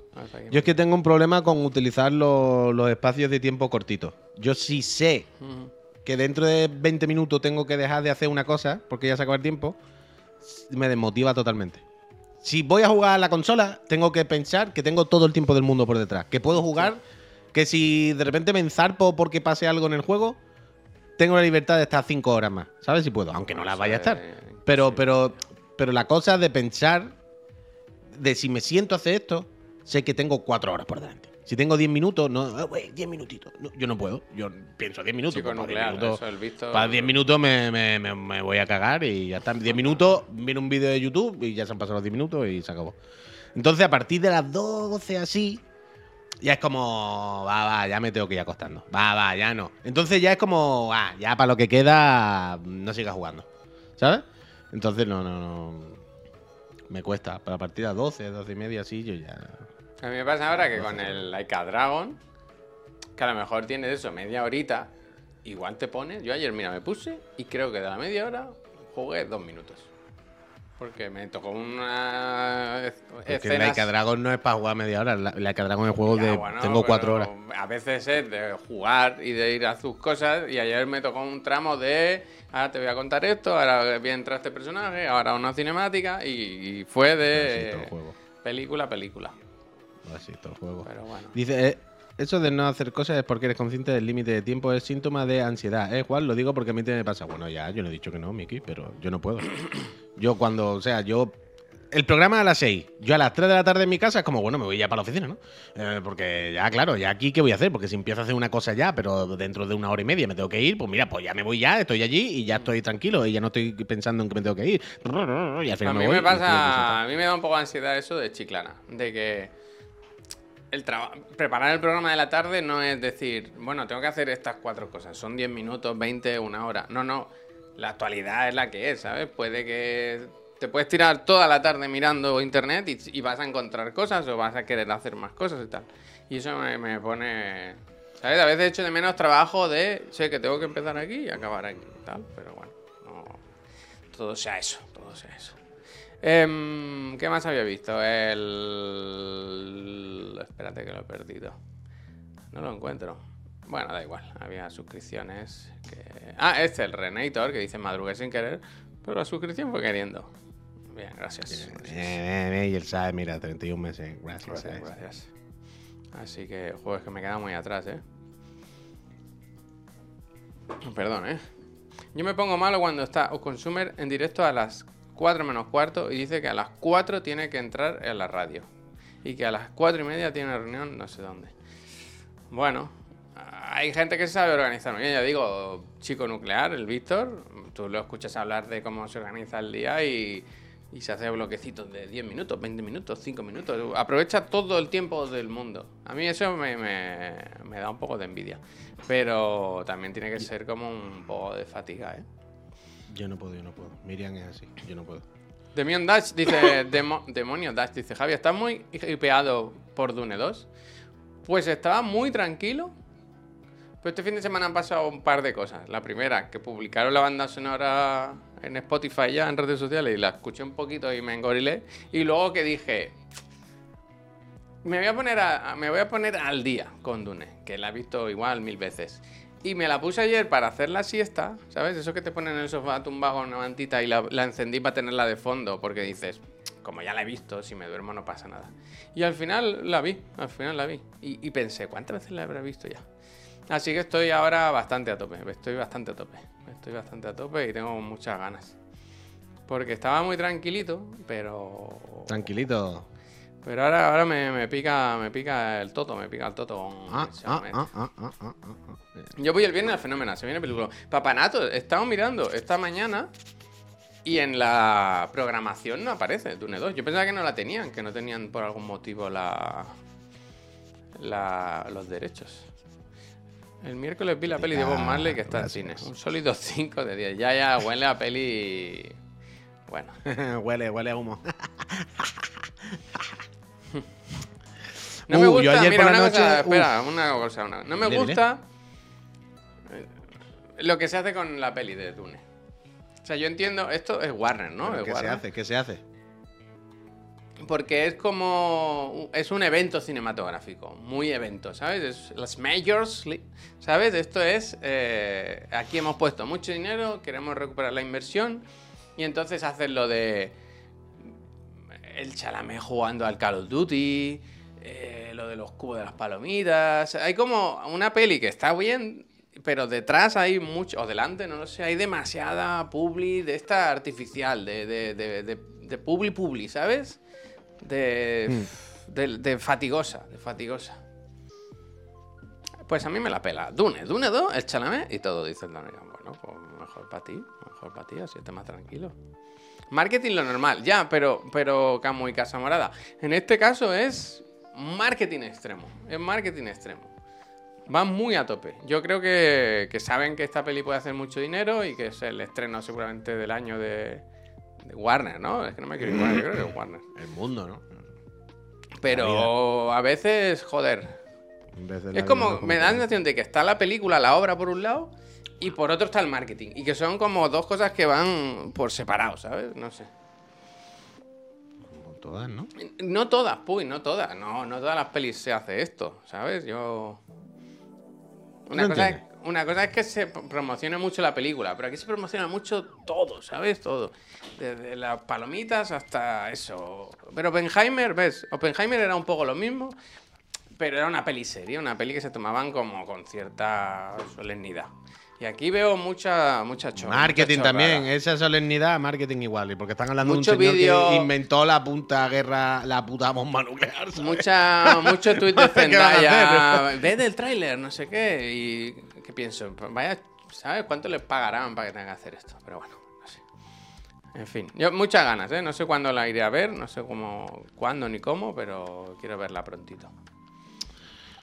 Yo es que tengo un problema con utilizar los, los espacios de tiempo cortitos. Yo sí sé que dentro de 20 minutos tengo que dejar de hacer una cosa porque ya se acaba el tiempo, me desmotiva totalmente. Si voy a jugar a la consola, tengo que pensar que tengo todo el tiempo del mundo por detrás. Que puedo jugar, que si de repente me enzarpo porque pase algo en el juego, tengo la libertad de estar 5 horas más. ¿Sabes si puedo? Aunque no las vaya a estar. Pero, pero, pero la cosa de pensar, de si me siento a hacer esto, sé que tengo 4 horas por delante. Si tengo 10 minutos, no, "Ah, güey, 10 minutitos. No, yo no puedo. Yo pienso 10 minutos. Chico pues, para 10 nuclear, minutos- eso, el visto... para 10 minutos me, me- me- me voy a cagar y ya está. 10 minutos, miro un vídeo de YouTube y ya se han pasado los 10 minutos y se acabó. Entonces, a partir de las 12 así, ya es como, va, va, ya me tengo que ir acostando. Va, va, ya no. Entonces ya es como, ah, ya para lo que queda, no sigas jugando. ¿Sabes? Entonces, no, no, no. Me cuesta. Para las 12, 12 y media, así, yo ya. A mí me pasa ahora que con el Laika Dragon, que a lo mejor tienes eso, media horita, igual te pones. Yo ayer, mira, me puse y creo que de la media hora jugué dos minutos. Porque me tocó una es- Porque escenas- Like a Dragon no es para jugar media hora. La- Like a Dragon es juego de. bueno, tengo 4 pero horas. A veces es de jugar y de ir a sus cosas. Y ayer me tocó un tramo de. Ahora te voy a contar esto, ahora voy a entrar este personaje, ahora una cinemática. Y, y fue Así de todo el juego. película a película. Así todo el juego. Pero bueno. Dice, eh, eso de no hacer cosas es porque eres consciente del límite de tiempo, es síntoma de ansiedad. Eh, Juan, lo digo porque a mí te me pasa. Bueno, ya, yo no he dicho que no, Miki, pero yo no puedo. yo cuando, o sea, yo... El programa a las 6, yo a las 3 de la tarde en mi casa es como, bueno, me voy ya para la oficina, ¿no? Eh, porque ya, claro, ya aquí, ¿qué voy a hacer? Porque si empiezo a hacer una cosa ya, pero dentro de una hora y media me tengo que ir, pues mira, pues ya me voy ya, estoy allí y ya estoy tranquilo y ya no estoy pensando en que me tengo que ir. Y al final A me mí voy me y estoy pasa, a mí me da un poco de ansiedad eso de chiclana, de que el preparar el programa de la tarde no es decir, bueno, tengo que hacer estas cuatro cosas, son 10 minutos, 20, una hora. No, no, la actualidad es la que es, ¿sabes? Puede que te puedes tirar toda la tarde mirando internet y, vas a encontrar cosas o vas a querer hacer más cosas y tal. Y eso me, me pone, ¿sabes? A veces echo de menos trabajo de, sé que tengo que empezar aquí y acabar aquí tal, pero bueno, no, todo sea eso, todo sea eso. Em, ¿Qué más había visto? El... Espérate que lo he perdido. No lo encuentro. Bueno, da igual. Había suscripciones que... Ah, este, el Renator, que dice madrugué sin querer, pero la suscripción fue queriendo. Bien, gracias. Eh, eh, eh, y el SAE, mira, 31 meses. Gracias, Gracias, gracias. Así que, joder, es que me queda muy atrás, ¿eh? Perdón, ¿eh? Yo me pongo malo cuando está o consumer en directo a las 4 menos cuarto y dice que a las 4 tiene que entrar en la radio. Y que a las 4 y media tiene una reunión no sé dónde. Bueno, hay gente que se sabe organizar muy bien. Ya digo, chico nuclear, el Víctor, tú lo escuchas hablar de cómo se organiza el día y, y se hace bloquecitos de 10 minutos, 20 minutos, 5 minutos. Aprovecha todo el tiempo del mundo. A mí eso me, me- me da un poco de envidia. Pero también tiene que ser como un poco de fatiga, ¿eh? Yo no puedo, yo no puedo. Miriam es así, yo no puedo. Demion Dash dice, Demo- Demonio Dash dice, Javi, ¿estás muy hipeado por Dune 2? Pues estaba muy tranquilo. Pero este fin de semana han pasado un par de cosas. La primera, que publicaron la banda sonora en Spotify ya, en redes sociales, y la escuché un poquito y me engorilé. Y luego que dije, me voy a poner, me voy a poner al día con Dune, que la he visto igual mil veces. Y me la puse ayer para hacer la siesta, ¿sabes? Eso que te ponen en el sofá tumbado con una mantita y la, la encendí para tenerla de fondo, porque dices, como ya la he visto, si me duermo no pasa nada. Y al final la vi, al final la vi. Y, y pensé, ¿cuántas veces la habré visto ya? Así que estoy ahora bastante a tope, estoy bastante a tope, estoy bastante a tope y tengo muchas ganas. Porque estaba muy tranquilito, pero... Tranquilito. Pero ahora, ahora me, me pica me pica el toto, me pica el toto con ah, ah, ah, ah, ah. Yo voy el viernes al fenómeno, se viene película. Papanato, he estado mirando esta mañana y en la programación no aparece Dune 2. Yo pensaba que no la tenían, que no tenían por algún motivo la, la los derechos. El miércoles vi la peli de Bob Marley que está en Gracias. cine. Un sólido 5 de 10. Ya, ya, huele a peli... Bueno. huele, huele a humo. No me Uh, gusta, yo ayer mira, por la una noche- cosa, espera, una cosa, una- no me gusta lo que se hace con la peli de Dune. sea, yo entiendo, esto es Warner, ¿no? Es ¿Qué se hace? ¿Qué se hace? Porque es como. Es un evento cinematográfico. Muy evento, ¿sabes? Es las majors, ¿sabes? Esto es. eh, aquí hemos puesto mucho dinero, queremos recuperar la inversión. Y entonces hacen lo de. El Chalamet jugando al Call of Duty. eh, lo de los cubos de las palomitas. Hay como una peli que está bien. Pero detrás hay mucho, o delante, no lo sé, hay demasiada publi de esta artificial, de, de, de, de, de publi publi, ¿sabes? De, de, de fatigosa, de fatigosa. Pues a mí me la pela. Dune, Dune 2, el Chalamet y todo, dice el Donegan. Bueno, pues mejor para ti, mejor para ti, así estás más tranquilo. Marketing lo normal, ya, pero, pero Camu y Casa Morada. En este caso es marketing extremo, es marketing extremo. Van muy a tope. Yo creo que, que saben que esta peli puede hacer mucho dinero y que es el estreno seguramente del año de, de Warner, ¿no? Es que no me quiero igual, yo creo que es Warner. El mundo, ¿no? Pero a veces, joder. Es como, me da la sensación de que está la película, la obra por un lado, y por otro está el marketing. Y que son como dos cosas que van por separado, ¿sabes? No sé. Como todas, ¿no? No todas, puy, no todas. No, no todas las pelis se hace esto, ¿sabes? Yo. Una, No cosa es, una cosa es que se p- promocione mucho la película, pero aquí se promociona mucho todo, ¿sabes? Todo. Desde las palomitas hasta eso. Pero Oppenheimer, ¿ves? Oppenheimer era un poco lo mismo, pero era una peli seria, una peli que se tomaban como con cierta solemnidad. Y aquí veo mucha, mucha chorra. Marketing mucha también, esa solemnidad, marketing igual. Y porque están hablando Mucho de un señor que inventó la punta guerra, la puta bomba nuclear. ¿sabes? Mucha, mucho tuit de ¿Qué van a Zendaya. Ve del tráiler, no sé qué. Y qué pienso, vaya, ¿sabes cuánto les pagarán para que tengan que hacer esto? Pero bueno, no sé. En fin, yo muchas ganas, ¿eh? No sé cuándo la iré a ver, no sé cómo, cuándo ni cómo, pero quiero verla prontito.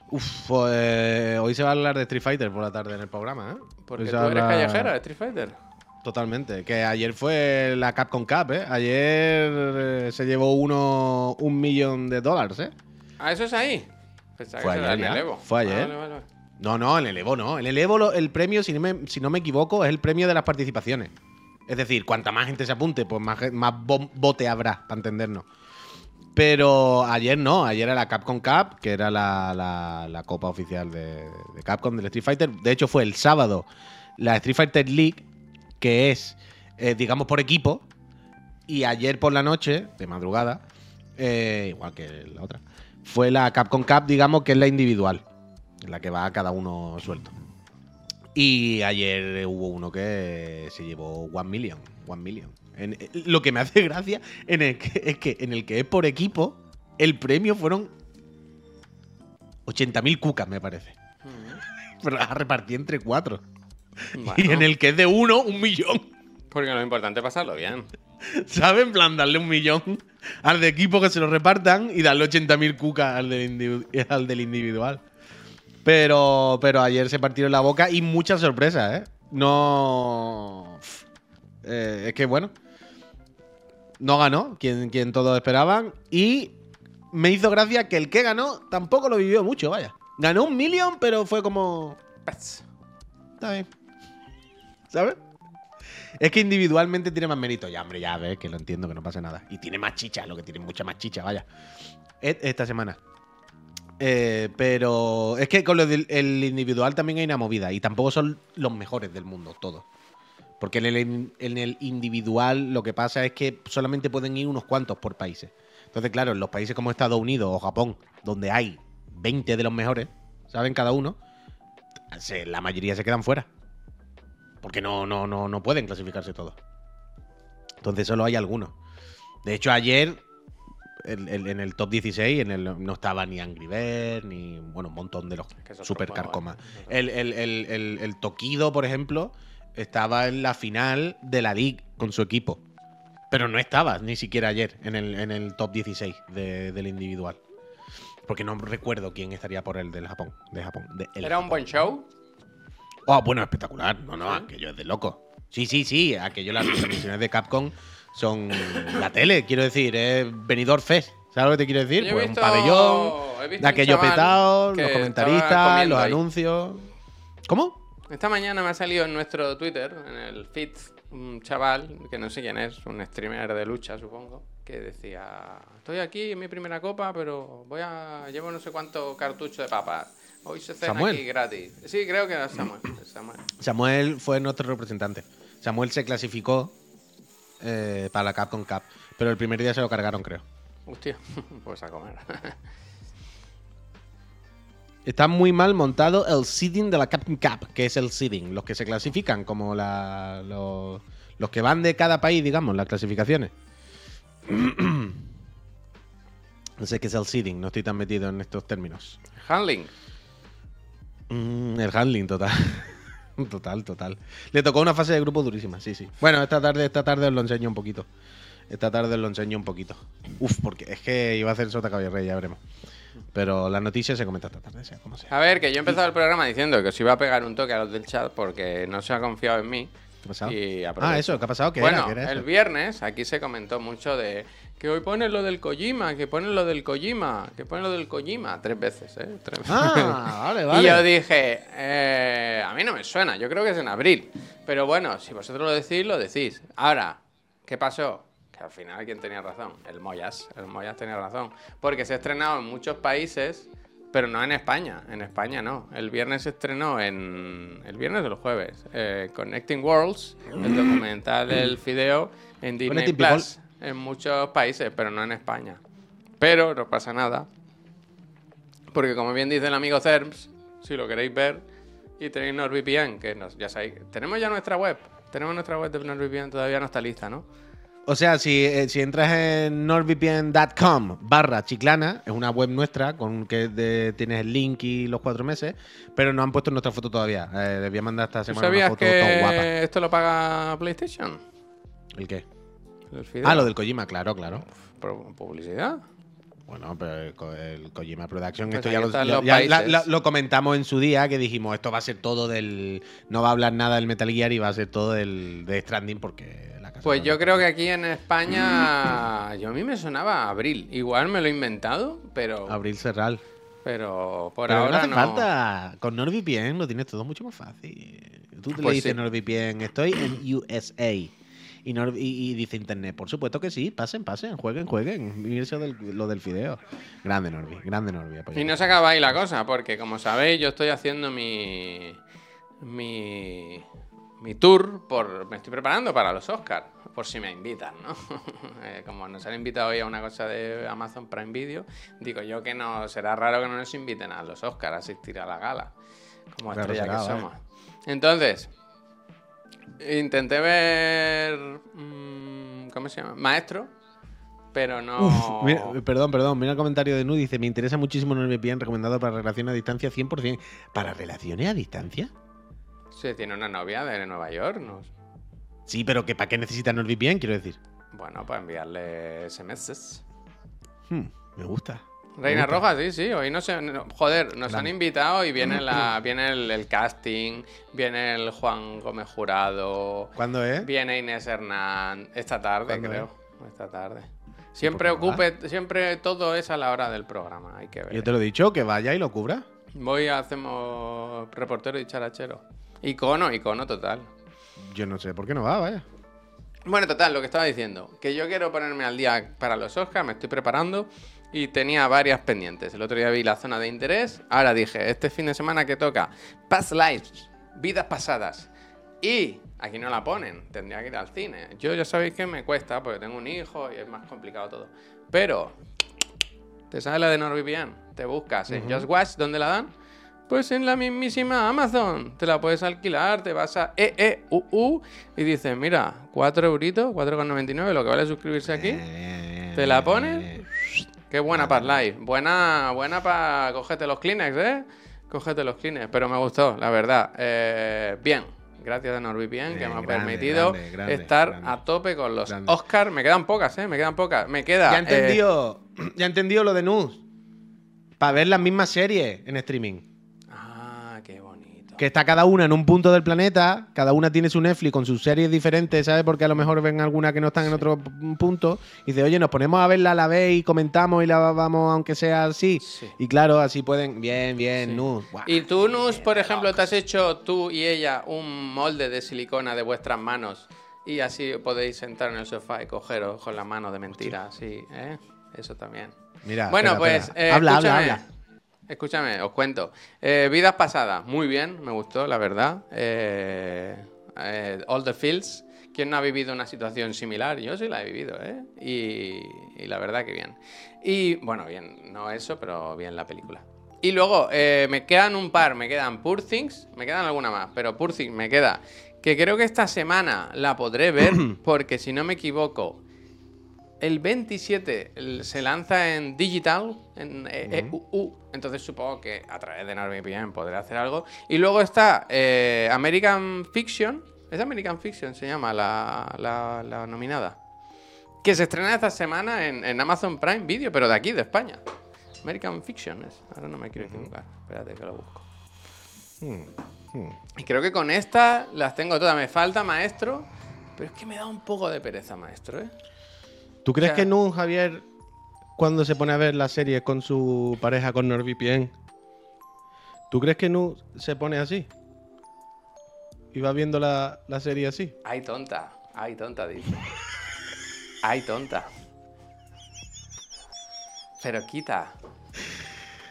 Uf, pues hoy se va a hablar de Street Fighter por la tarde en el programa, ¿eh? Porque Hoy tú se eres habla- callejera de Street Fighter. Totalmente. Que ayer fue la Capcom Cup, ¿eh? Ayer eh, se llevó uno un millón de dólares, ¿eh? Ah, eso es ahí. Pensaba Fue que era ayer en el Evo. fue ayer. Vale, vale, vale. No, no, en el Evo no. En el Evo el premio, si no, me, si no me equivoco, es el premio de las participaciones. Es decir, cuanta más gente se apunte, pues más, más bote habrá, para entendernos. Pero ayer no, ayer era la Capcom Cup, que era la, la- copa oficial de, Capcom del Street Fighter. De hecho, fue el sábado la Street Fighter League, que es, eh, digamos, por equipo. Y ayer por la noche, de madrugada, eh, igual que la otra, fue la Capcom Cup, digamos, que es la individual, la que va cada uno suelto. Y ayer hubo uno que se llevó One Million. One Million. En- eh, lo que me hace gracia en el que, es que en el que es por equipo, el premio fueron 80.000 cucas, me parece. Pero las repartí entre cuatro. Y en el que es de uno, un millón. Porque lo importante es pasarlo bien. ¿Sabes? En plan, darle un millón al de equipo que se lo repartan y darle 80.000 cucas al del, individu- al del individual. Pero, pero ayer se partieron la boca y muchas sorpresas, ¿eh? No. Eh, es que bueno. No ganó quien, quien todos esperaban. Y me hizo gracia que el que ganó tampoco lo vivió mucho, vaya. Ganó un millón, pero fue como. Está bien. ¿Sabes? Es que individualmente tiene más mérito. Ya, hombre, ya ves que lo entiendo, que no pasa nada. Y tiene más chicha, lo que tiene mucha más chicha, vaya. Et- Esta semana. Eh, pero es que con lo el individual también hay una movida. Y tampoco son los mejores del mundo, todos. Porque en el, en el individual lo que pasa es que solamente pueden ir unos cuantos por países. Entonces, claro, en los países como Estados Unidos o Japón, donde hay 20 de los mejores, ¿saben? Cada uno, se- la mayoría se quedan fuera. Porque no, no, no, no pueden clasificarse todos. Entonces solo hay algunos. De hecho, ayer, en el top 16, en el, no estaba ni Angry Bird, ni bueno, un montón de los Que es otro super carcomas. ¿eh? El, el, el, el- el Tokido, por ejemplo, estaba en la final de la League con su equipo. Pero no estaba ni siquiera ayer en el, en el top 16 de- del individual. Porque no recuerdo quién estaría por el del Japón. De Japón de ¿Era un buen show? Oh, bueno, espectacular. No, no, ¿Sí? aquello es de loco. Sí, sí, sí. Aquello, las transmisiones de Capcom son la tele, quiero decir, es venidor fest. ¿Sabes lo que te quiero decir? Yo Pues visto- un pabellón, de aquello petado, los comentaristas, los ahí. anuncios. ¿Cómo? Esta mañana me ha salido en nuestro Twitter, en el feed un chaval, que no sé quién es, un streamer de lucha, supongo, que decía, estoy aquí en mi primera copa, pero voy a llevo no sé cuánto cartucho de papas. Hoy se cena Samuel. aquí gratis. Sí, creo que era Samuel. Samuel. Samuel fue nuestro representante. Samuel se clasificó eh, para la Capcom Cup, pero el primer día se lo cargaron, creo. Hostia, pues a comer. Está muy mal montado el seeding de la Capcom Cup, que es el seeding, los que se clasifican como la, los, los que van de cada país, digamos, las clasificaciones. No sé qué es el seeding, no estoy tan metido en estos términos. Handling. Mm, el handling, total. total, total. Le tocó una fase de grupo durísima, sí, sí. Bueno, esta tarde, esta tarde os lo enseño un poquito. Esta tarde os lo enseño un poquito. Uf, porque es que iba a hacer Sota Caballo Rey, ya veremos. Pero la noticia se comenta esta tarde, sea como sea. A ver, que yo he empezado el programa diciendo que os iba a pegar un toque a los del chat porque no se ha confiado en mí. ¿Qué ha pasado? Y. Ah, eso, ¿qué ha pasado? ¿Qué bueno, era? ¿Qué era el viernes aquí se comentó mucho de que hoy ponen lo del Kojima, que ponen lo del Kojima, que ponen lo del Kojima. Tres veces, ¿eh? Tres veces. Ah, vale, vale. Y yo dije, eh, a mí no me suena, yo creo que es en abril. Pero bueno, si vosotros lo decís, lo decís. Ahora, ¿qué pasó? Que al final, ¿quién tenía razón? El Moyas. El Moyas tenía razón. Porque se ha estrenado en muchos países, pero no en España. En España no. El viernes se estrenó en. El viernes o el jueves. eh, Connecting Worlds, el documental del Fideo en Disney. Plus. En muchos países, pero no en España. Pero no pasa nada. Porque como bien dice el amigo Cerms, si lo queréis ver, y tenéis NordVPN, que nos, ya sabéis, tenemos ya nuestra web. Tenemos nuestra web de NordVPN, todavía no está lista, ¿no? O sea, si, eh, si entras en nordvpn.com barra chiclana, es una web nuestra con que de- tienes el link y los cuatro meses, pero no han puesto nuestra foto todavía. Eh, les voy a mandar esta ¿Tú semana una foto tan guapa. que esto lo paga PlayStation? ¿El qué? El. Ah, lo del Kojima, claro, claro. Publicidad. Bueno, pero el, Ko- el Kojima Production, Pues esto ya, lo, ya- los ya la- países. la- lo comentamos en su día, que dijimos, esto va a ser todo del... No va a hablar nada del Metal Gear y va a ser todo del de Stranding porque la casa... Pues yo la- creo que aquí en España, yo a mí me sonaba abril. Igual me lo he inventado, pero, Abril Serral. pero por Pero no ahora hace no. falta. Con NordVPN lo tienes todo mucho más fácil. Tú le Pues dices sí. NordVPN, estoy en USA. Y, Nord- y- y dice internet, por supuesto que sí, pasen, pasen, jueguen, jueguen. Y eso del, lo del fideo. Grande Norvi, grande apoyo. Y no se acaba ahí la cosa, porque como sabéis, yo estoy haciendo mi. mi. mi tour por. me estoy preparando para los Oscars. Por si me invitan, ¿no? Eh, como nos han invitado hoy a una cosa de Amazon Prime Video, digo yo que no. será raro que no nos inviten a los Oscars a asistir a la gala. Como estrella que somos. Entonces. Intenté ver. mm, ¿Cómo se llama? Maestro. Pero no. Uf, mira, perdón, perdón, mira el comentario de Nu, dice, me interesa muchísimo NordVPN, recomendado para relaciones a distancia 100%. ¿Para relaciones a distancia? Se tiene una novia de Nueva York, ¿no? Sí, pero que ¿para qué necesita NordVPN? Quiero decir. Bueno, para enviarle SMS. Hmm, me gusta. Reina. Roja, sí, sí. Hoy no sé. no- joder, nos han invitado y viene, la, viene el, el casting, viene el Juan Gómez Jurado, ¿Cuándo es? viene Inés Hernán. Esta tarde, ¿Cuándo creo. Esta tarde. Siempre ocupe, siempre todo es a la hora del programa, hay que ver. Yo te lo he dicho, que vaya y lo cubra. Voy a hacemos reportero y charachero. Icono, icono total. Yo no sé por qué no va, vaya. Bueno, total, lo que estaba diciendo, que yo quiero ponerme al día para los Oscars, me estoy preparando y tenía varias pendientes. El otro día vi la zona de interés, ahora dije, este fin de semana que toca Past Lives, vidas pasadas. Y aquí no la ponen, tendría que ir al cine. Yo ya sabéis que me cuesta porque tengo un hijo y es más complicado todo. Pero, ¿te sabes la de NordVPN? Te buscas en Just Watch, ¿dónde la dan? Pues en la mismísima Amazon. Te la puedes alquilar, te vas a EEUU y dices, mira, 4 euritos, 4,99, lo que vale suscribirse aquí. Eh, ¿Te la pones? Qué buena para live. Buena, buena para cógete los Kleenex, ¿eh? Cógete los Kleenex. Pero me gustó, la verdad. Eh, bien. Gracias a NordVPN que Bien, me ha permitido grande, grande, estar a tope con los. Oscar. Me quedan pocas, ¿eh? Me quedan pocas. Me queda. Ya eh, entendió, ya entendió lo de Nus. Para ver las mismas series en streaming. Que está cada una en un punto del planeta, cada una tiene su Netflix con sus series diferentes, ¿sabes? Porque a lo mejor ven alguna que no están en otro punto. Y dice, oye, nos ponemos a verla a la vez y comentamos y la vamos, aunque sea así. Sí. Y claro, así pueden. Bien, bien, Sí. Nus. Buah. Y tú, Nus, por ejemplo, te has hecho tú y ella un molde de silicona de vuestras manos y así podéis sentar en el sofá y cogeros con la mano de mentira, sí, ¿eh? Eso también. Mira, Bueno, espera, pues espera. eh, habla, habla, habla. Escúchame, os cuento. Eh, Vidas pasadas, muy bien, me gustó, la verdad. Eh, eh, All the Fields. ¿Quién no ha vivido una situación similar? Yo sí la he vivido, ¿eh? Y, y la verdad que bien. Y bueno, bien, no eso, pero bien la película. Y luego, eh, me quedan un par, me quedan Poor Things, me quedan alguna más, pero Poor Things me queda. Que creo que esta semana la podré ver, porque si no me equivoco, el 27 el- se lanza en digital, en eh, EUU, entonces supongo que a través de NordVPN podré hacer algo. Y luego está eh, American Fiction, es American Fiction, se llama la, la- la nominada, que se estrena esta semana en, en Amazon Prime Video, pero de aquí, de España. American Fiction es, ahora no me quiero equivocar, espérate que lo busco. Y creo que con esta las tengo todas, me falta Maestro, pero es que me da un poco de pereza Maestro, ¿eh? ¿Tú crees o sea- que no, Javier, cuando se pone a ver la serie con su pareja con NordVPN, ¿tú crees que no se pone así? Y va viendo la, la serie así. Ay, tonta. Ay, tonta, dice. Ay, tonta. Pero quita.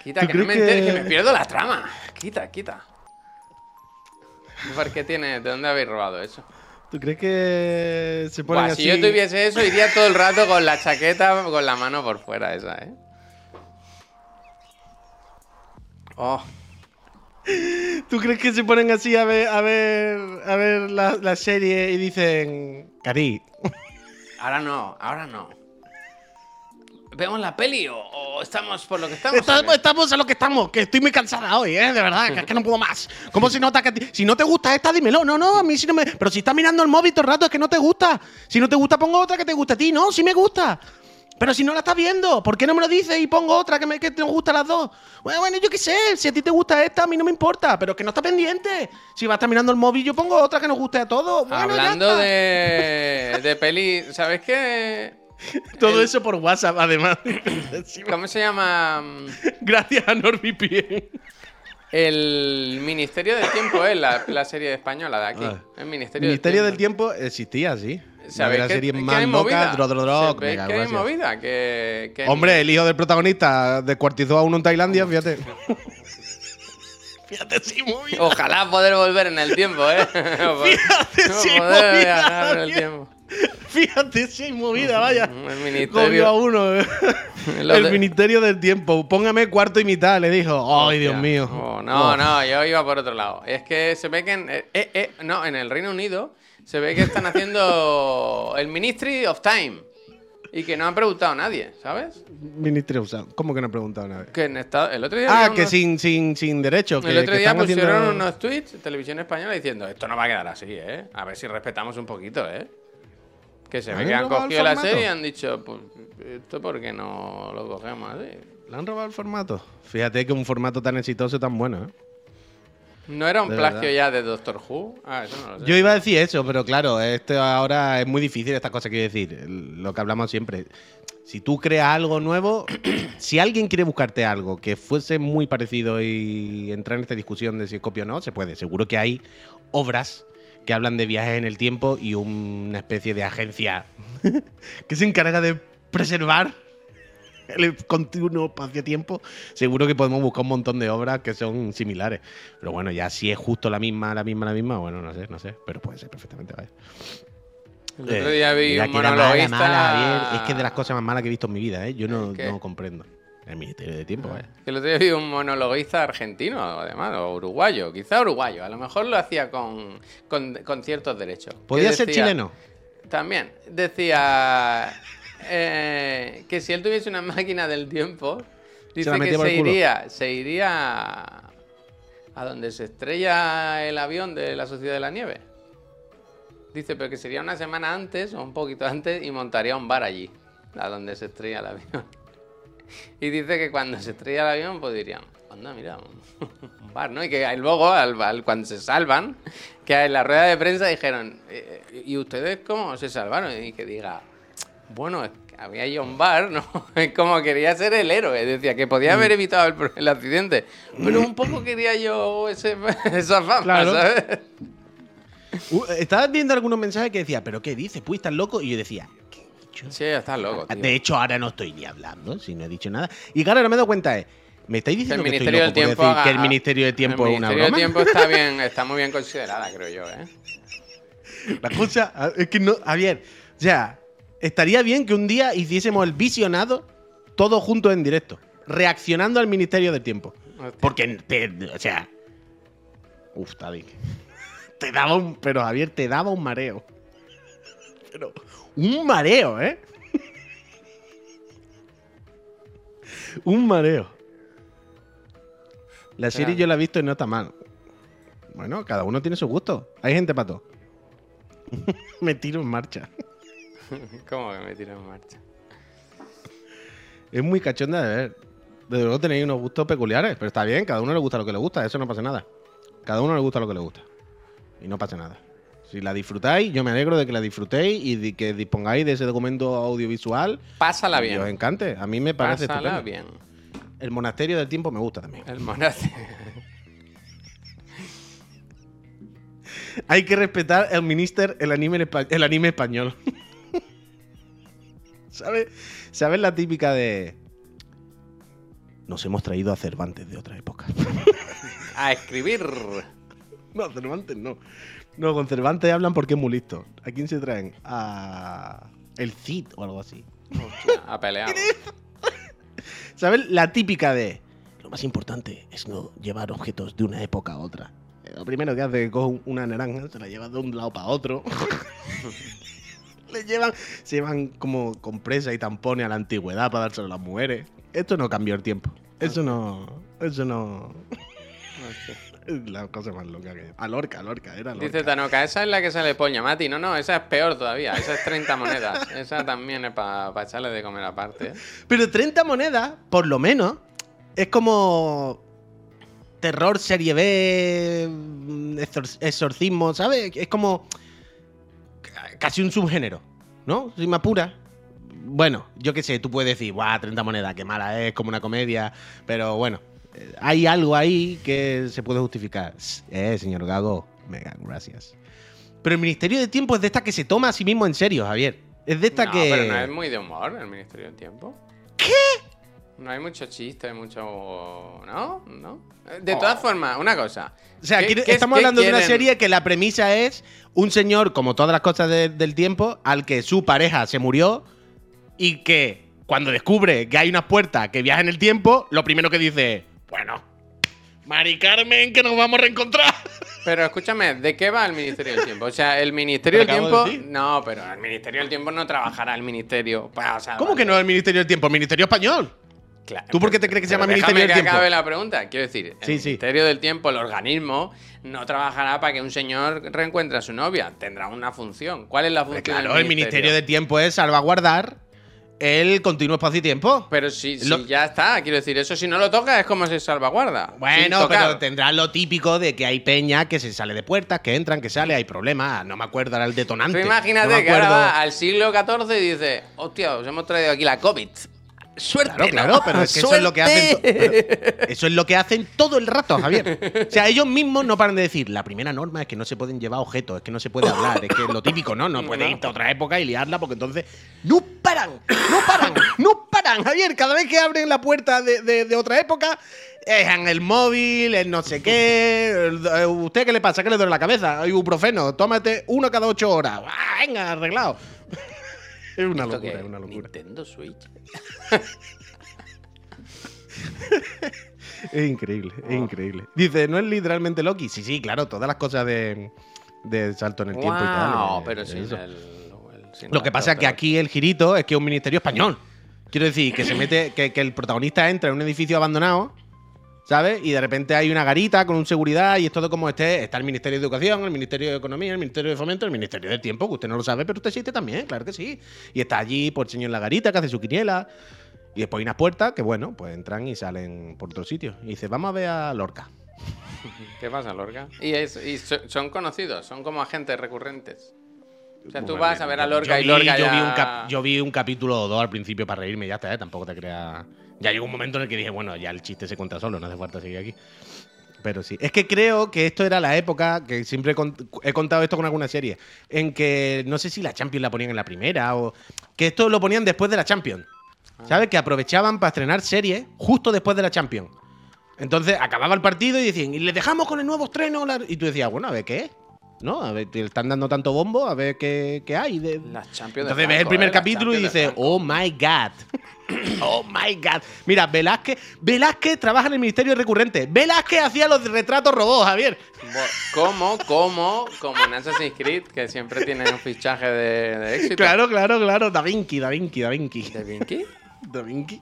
Quita, ¿Tú que no me entere, que- que me pierdo la trama. Quita, quita. ¿Por qué tiene? ¿De dónde habéis robado eso? ¿Tú crees que se pone Buah, así? si yo tuviese eso, iría todo el rato con la chaqueta, con la mano por fuera esa, ¿eh? Oh, ¿Tú crees que se ponen así a ver, a ver, a ver la, la serie y dicen, Cari, ahora no, ahora no. ¿Vemos la peli o, o estamos por lo que estamos? estamos, estamos a lo que estamos, que estoy muy cansada hoy, ¿eh? De verdad, que es que no puedo más. ¿Cómo se nota que si no te gusta esta, dímelo? No, no, a mí sí no me... Pero si estás mirando el móvil todo el rato es que no te gusta. Si no te gusta, pongo otra que te guste a ti. No, sí me gusta. Pero si no la estás viendo, ¿por qué no me lo dices y pongo otra que, me, que te gusta las dos? Bueno, bueno, yo qué sé, si a ti te gusta esta, a mí no me importa, pero que no está pendiente. Si vas a estar mirando el móvil, yo pongo otra que nos guste a todos. Bueno, ya Hablando está. de, de peli, ¿sabes qué? Todo eso por WhatsApp, además. ¿Cómo se llama? Gracias a NordVPN. El Ministerio del Tiempo es la, la serie española de aquí. Ah. El Ministerio, Ministerio del del Tiempo. Existía, sí. ¿Sabéis series que más movida? Dro, Dro, Dro, ¿Sabéis mega, que hay movida? Que, que- Hombre, el hijo del protagonista descuartizó a uno en Tailandia, fíjate. fíjate, sí, movida. Ojalá poder volver en el tiempo, ¿eh? Fíjate, poder movida, Fíjate, sí, hay movida, vaya. El Cogió a Ministerio... uno. El de- Ministerio del Tiempo. Póngame cuarto y mitad, le dijo. Ay, Dios mío. Oh, no, Oh. no, yo iba por otro lado. Es que se ve que en, eh, eh, eh, no, en el Reino Unido se ve que están haciendo el Ministry of Time y que no han preguntado a nadie, ¿sabes? Ministro Usado. ¿Cómo que no he preguntado nada? Que en esta- el otro día Ah, que unos- sin, sin, sin derecho. Que, el otro que día están haciendo- pusieron unos tweets en televisión española diciendo esto no va a quedar así, ¿eh? A ver si respetamos un poquito, ¿eh? Que se ve ¿Han que han cogido la serie y han dicho, pues, esto por qué no lo cogemos así. ¿Le han robado el formato? Fíjate que un formato tan exitoso, tan bueno, ¿eh? ¿No era un De plagio verdad. ya de Doctor Who? Ah, eso no lo sé. Yo iba a decir eso, pero claro, esto ahora es muy difícil estas cosas, quiero decir, lo que hablamos siempre. Si tú creas algo nuevo, si alguien quiere buscarte algo que fuese muy parecido y entrar en esta discusión de si es copia o no, se puede. Seguro que hay obras que hablan de viajes en el tiempo y una especie de agencia que se encarga de preservar el continuo espacio-tiempo, seguro que podemos buscar un montón de obras que son similares. Pero bueno, ya si es justo la misma, la misma, la misma, bueno, no sé, no sé, pero puede ser perfectamente, vaya. El otro día vi Mira un mala, mala, es que es de las cosas más malas que he visto en mi vida, ¿eh? Yo no, no comprendo. El Ministerio de Tiempo, vaya. El otro día vi un monologuista argentino, además, o uruguayo, quizá uruguayo. A lo mejor lo hacía con, con, con ciertos derechos. Que ¿Podía ser decía- chileno? También. Decía eh, que si él tuviese una máquina del tiempo, dice la que se iría, se iría a donde se estrella el avión de la Sociedad de la Nieve. Dice, pero que sería una semana antes o un poquito antes y montaría un bar allí, a donde se estrella el avión. Y dice que cuando se estrella el avión, pues dirían, anda, mira, un, bar, ¿no? Y que luego, al, al- cuando se salvan, que en la rueda de prensa dijeron, "Eh, ¿y ustedes cómo se salvaron? Y que diga, bueno, es que había ya un bar, ¿no? Es como quería ser el héroe, decía que podía Mm. haber evitado el, accidente, pero un poco quería yo ese- esa fama, Claro. ¿sabes? Uh, Estaba viendo algunos mensajes que decía, ¿pero qué dices? Pues estás loco. Y yo decía, ¿qué he dicho? Sí, estás loco. tío. De hecho, ahora no estoy ni hablando, si no he dicho nada. Y claro, ahora me he dado cuenta de. ¿Me estáis diciendo que, estoy Ministerio loco del Tiempo decir que el Ministerio del Tiempo el es una Ministerio broma? del Tiempo está bien, está muy bien considerada, creo yo, ¿eh? La cosa ah, es que no. Javier, o sea, estaría bien que un día hiciésemos el visionado todos juntos en directo, reaccionando al Ministerio del Tiempo. Porque, te- o sea. Uf, Tadic. Te daba un. Pero Javier, te daba un mareo. Pero. Un mareo, ¿eh? un mareo. La serie yo la he visto y no está mal. Bueno, cada uno tiene su gusto. Hay gente para todo. Me tiro en marcha. ¿Cómo que me tiro en marcha? Es muy cachonda de ver. Desde luego tenéis unos gustos peculiares, pero está bien, cada uno le gusta lo que le gusta, eso no pasa nada. Cada uno le gusta lo que le gusta. Y no pasa nada. Si la disfrutáis, yo me alegro de que la disfrutéis y de que dispongáis de ese documento audiovisual. Pásala y os bien. encante. A mí me parece Pásala bien. El monasterio del tiempo me gusta también. El monasterio. Hay que respetar el minister, el anime, espa- el anime español. ¿Sabes? ¿Sabes la típica de. Nos hemos traído a Cervantes de otra época. A escribir. No, Cervantes no. No, con Cervantes hablan porque es muy listo. ¿A quién se traen? A. El Cid o algo así. Hostia, a pelear. ¿Sabes? La típica de. Lo más importante es no llevar objetos de una época a otra. Lo primero que hace es que coge un- una naranja, se la lleva de un lado para otro. Le llevan, se llevan como compresa y tampones a la antigüedad para dárselo a las mujeres. Esto no cambió el tiempo. Eso no. Eso no. La cosa más loca que. A Lorca, Lorca, era Lorca. Dice Tanoka, esa es la que sale poña, Mati. No, no, esa es peor todavía. Esa es 30 monedas. Esa también es para echarle de comer aparte. ¿eh? Pero 30 monedas, por lo menos, es como. Terror serie B, mm, exor- exorcismo, ¿sabes? Es como. ca- casi un subgénero, ¿no? Si me apura. Bueno, yo qué sé, tú puedes decir, ¡guau! 30 monedas, qué mala es, como una comedia. Pero bueno, hay algo ahí que se puede justificar. Eh, señor Gago, venga, gracias. Pero el Ministerio de Tiempo es de esta que se toma a sí mismo en serio, Javier. Es de esta no, que. pero no es muy de humor el Ministerio del Tiempo. ¿Qué? No hay mucho chiste, mucho... ¿No? ¿No? De todas formas, una cosa. O sea, ¿Qué- estamos qué hablando de una serie que la premisa es un señor, como todas las cosas de- del tiempo, al que su pareja se murió y que cuando descubre que hay unas puertas que viajan en el tiempo, lo primero que dice es, bueno, Mari Carmen, que nos vamos a reencontrar. Pero escúchame, ¿de qué va el Ministerio del Tiempo? O sea, el Ministerio Te del de Tiempo. No, pero el Ministerio del Tiempo no trabajará el Ministerio. Pues, o sea, ¿Cómo vale. que no el Ministerio del Tiempo? El Ministerio Español. Claro, ¿Tú por qué te crees que se llama Ministerio del que Tiempo? acabe la pregunta. Quiero decir, el Sí, sí. Ministerio del Tiempo, el organismo, no trabajará para que un señor reencuentre a su novia. Tendrá una función. ¿Cuál es la función Claro, del el Ministerio del Tiempo es salvaguardar el continuo espacio y tiempo. Pero si, si Lo- ya está, quiero decir, eso si no lo toca es como se salvaguarda. Bueno, pero tendrá lo típico de que hay peña que se sale de puertas, que entran, que sale, hay problemas. No me acuerdo, era el detonante. Tú imagínate No que ahora va al siglo XIV y dice, hostia, os hemos traído aquí la COVID. Suerte. Claro, pero es que eso es lo que hacen. Eso es lo que hacen todo el rato, Javier. O sea, ellos mismos no paran de decir, la primera norma es que no se pueden llevar objetos, es que no se puede hablar, es que es lo típico, ¿no? No puede irte a otra época y liarla porque entonces. ¡No paran! ¡No paran! ¡No paran, Javier! Cada vez que abren la puerta de, de- de otra época, dejan el móvil, el no sé qué. eh, ¿Usted qué le pasa? ¿Qué le duele la cabeza? Hay ibuprofeno, tómate uno cada ocho horas. ¡Ah, venga, arreglado! Es una ¿Esto locura, es una locura. Nintendo Switch. Es increíble, es Oh. increíble. Dice, ¿no es literalmente Loki? Sí, sí, claro, todas las cosas de, de salto en el tiempo y tal. Wow, eh, pero sin Lo que pasa es que aquí el girito es que es un ministerio español. Quiero decir, que se mete, que, que el protagonista entra en un edificio abandonado, ¿sabes? Y de repente hay una garita con un seguridad y es todo como este. Está el Ministerio de Educación, el Ministerio de Economía, el Ministerio de Fomento, el Ministerio del Tiempo, que usted no lo sabe, pero usted existe también, claro que sí. Y está allí por el señor La Garita, que hace su quiniela. Y después hay unas puertas que, bueno, pues entran y salen por otro sitio. Y dice, vamos a ver a Lorca. ¿Qué pasa, Lorca? Y, es- y son conocidos, son como agentes recurrentes. O sea, tú Bueno, vas a ver a yo- Lorca yo y vi- Lorca yo ya... vi, un cap- yo vi un capítulo o dos al principio para reírme, ya está, ¿eh? tampoco te creas. Ya llegó un momento en el que dije, bueno, ya el chiste se cuenta solo, no hace falta seguir aquí. Pero sí. Es que creo que esto era la época, que siempre he, cont- he contado esto con alguna serie, en que no sé si la Champions la ponían en la primera o. que esto lo ponían después de la Champions. ¿Sabes? Que aprovechaban para estrenar series justo después de la Champions. Entonces acababa el partido y decían, y le dejamos con el nuevo estreno. la-". Y tú decías, bueno, a ver qué es. ¿No? A ver, te están dando tanto bombo, a ver qué, qué hay. de- Las Champions entonces ves el primer ¿eh? Capítulo y dices, oh my god. oh my god. Mira, Velázquez, Velázquez trabaja en el Ministerio Recurrente. Velázquez hacía los retratos robots, Javier. Bo- Como, como, como en Assassin's Creed, que siempre tienen un fichaje de, de éxito. Claro, claro, claro. Da Vinci, Da Vinci, Da Vinci. ¿De Vinci? Da Vinci.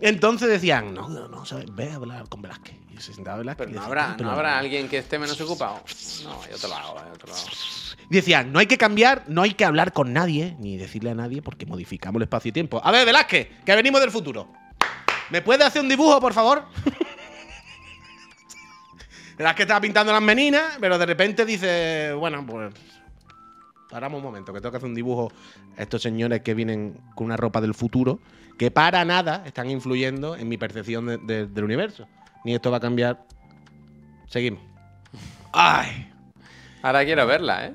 Entonces decían, no, no, no, ¿sabes? ve a hablar con Velázquez. Y se sentaba Velázquez. Pero no habrá, "Pero no habrá alguien que esté menos ocupado. No, yo te lo hago, yo te lo hago. Decían, no hay que cambiar, no hay que hablar con nadie, ni decirle a nadie, porque modificamos el espacio y tiempo. A ver, Velázquez, que venimos del futuro. ¿Me puede hacer un dibujo, por favor? Velázquez estaba pintando las meninas, pero de repente dice, bueno, pues. Paramos un momento, que tengo que hacer un dibujo a estos señores que vienen con una ropa del futuro, que para nada están influyendo en mi percepción de- de- del universo. Ni esto va a cambiar. Seguimos. ¡Ay! Ahora quiero verla, ¿eh?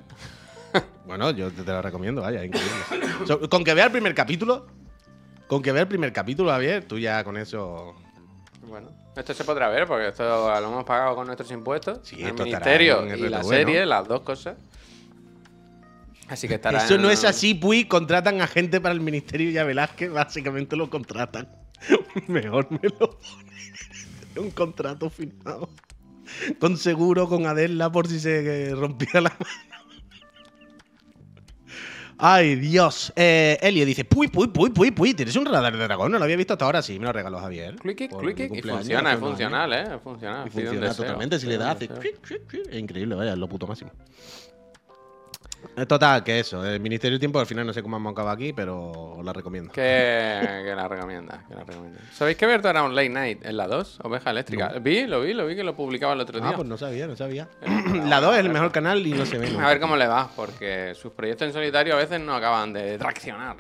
Bueno, yo te, te la recomiendo, vaya, es increíble. So, con que vea el primer capítulo, con que vea el primer capítulo, Javier, tú ya con eso. Bueno, esto se podrá ver porque esto lo hemos pagado con nuestros impuestos. Sí, el esto ministerio en y la serie, ¿no? las dos cosas. Así que estará. Eso no en- es así, Puy. Contratan a gente para el ministerio y a Velázquez, básicamente lo contratan. Mejor me lo pones. Un contrato firmado. Con seguro, con Adela por si se rompía la mano. Ay, Dios. Eh, Elio dice: Puy, puy, puy, puy, puy. Tienes un radar de dragón. No lo había visto hasta ahora. Sí, me lo regaló Javier. Click, click, y funciona, es funcional, ¿eh? Y funciona deseo, totalmente. Si le das, hace. Es increíble, vaya, es lo puto máximo. Eh, Total, que eso. El Ministerio del Tiempo, al final no sé cómo hemos acabado aquí, pero os la recomiendo. Que, que la recomienda, que la recomienda. ¿Sabéis que Berto era un late night en la 2? Oveja eléctrica. Vi, lo vi, lo vi que lo publicaba el otro día. Ah, pues no sabía, no sabía. Eh, La 2 es el mejor canal y no se ve. A ver cómo le va, porque sus proyectos en solitario a veces no acaban de traccionar.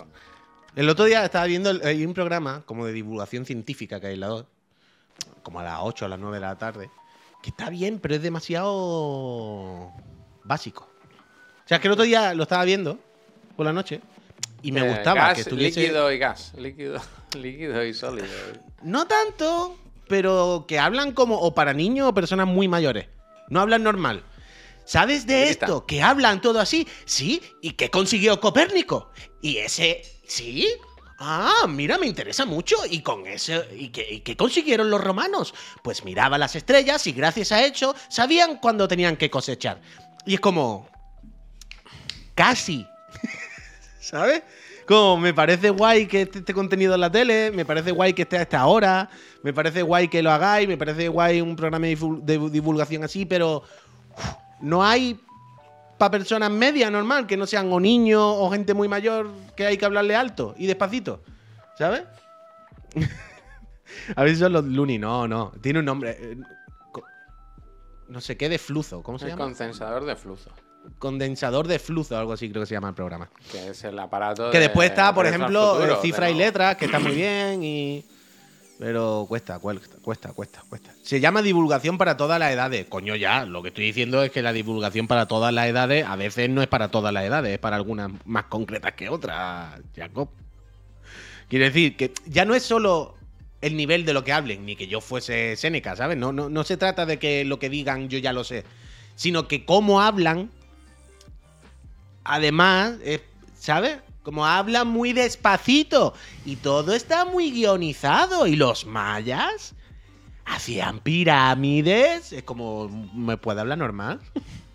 El otro día estaba viendo, el- hay un programa como de divulgación científica que hay en la 2, como a las 8 o a las 9 de la tarde, que está bien, pero es demasiado básico. O sea, es que el otro día lo estaba viendo por la noche y me Eh, gustaba gas, que estuviese... Líquido y gas. Líquido, líquido y sólido. No tanto, pero que hablan como o para niños o personas muy mayores. No hablan normal. ¿Sabes de Grita. esto? Que hablan todo así. Sí, ¿y qué consiguió Copérnico? Y ese, ¿sí? Ah, mira, me interesa mucho. ¿Y con eso? ¿Y qué, y qué consiguieron los romanos? Pues miraba las estrellas y gracias a eso sabían cuándo tenían que cosechar. Y es como... Casi. ¿Sabes? Como me parece guay que esté este contenido en la tele, me parece guay que esté a esta hora, me parece guay que lo hagáis, me parece guay un programa de divulgación así, pero uf, no hay para personas medias normal, que no sean o niños o gente muy mayor que hay que hablarle alto y despacito, ¿sabes? a ver si son los Looney, no, no, tiene un nombre. eh, No sé qué de fluzo, ¿cómo se El llama? condensador de flujo. Condensador de fluzo, algo así creo que se llama el programa. Que es el aparato. Que de- después está, por ejemplo, Futuro, cifra de y letras, que está muy bien y... Pero cuesta, cuesta, cuesta, cuesta, cuesta. Se llama divulgación para todas las edades. Coño, ya, lo que estoy diciendo es que la divulgación para todas las edades a veces no es para todas las edades, es para algunas más concretas que otras, Jacob. Quiere decir que ya no es solo el nivel de lo que hablen, ni que yo fuese Séneca, ¿sabes? No, no, no se trata de que lo que digan yo ya lo sé, sino que cómo hablan además, eh, ¿sabes? Como hablan muy despacito y todo está muy guionizado. Y los mayas hacían pirámides. Es como, ¿me puede hablar normal?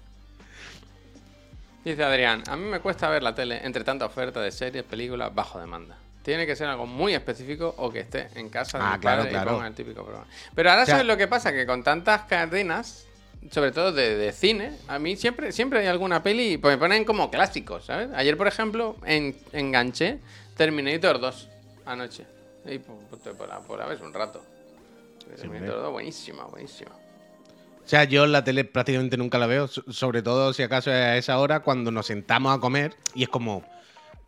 Dice Adrián, a mí me cuesta ver la tele entre tanta oferta de series, películas, bajo demanda. Tiene que ser algo muy específico o que esté en casa de Ah, mi claro, padre claro. y ponga el típico programa. Pero ahora O sea- sabes lo que pasa, que con tantas cadenas, sobre todo de, de cine, a mí siempre, siempre hay alguna peli, pues me ponen como clásicos, ¿sabes? Ayer, por ejemplo, en, enganché Terminator 2 anoche. Y por, por, por, por a ver un rato. Terminator 2, buenísima, buenísima. O sea, yo la tele prácticamente nunca la veo, so- sobre todo si acaso es a esa hora cuando nos sentamos a comer y es como,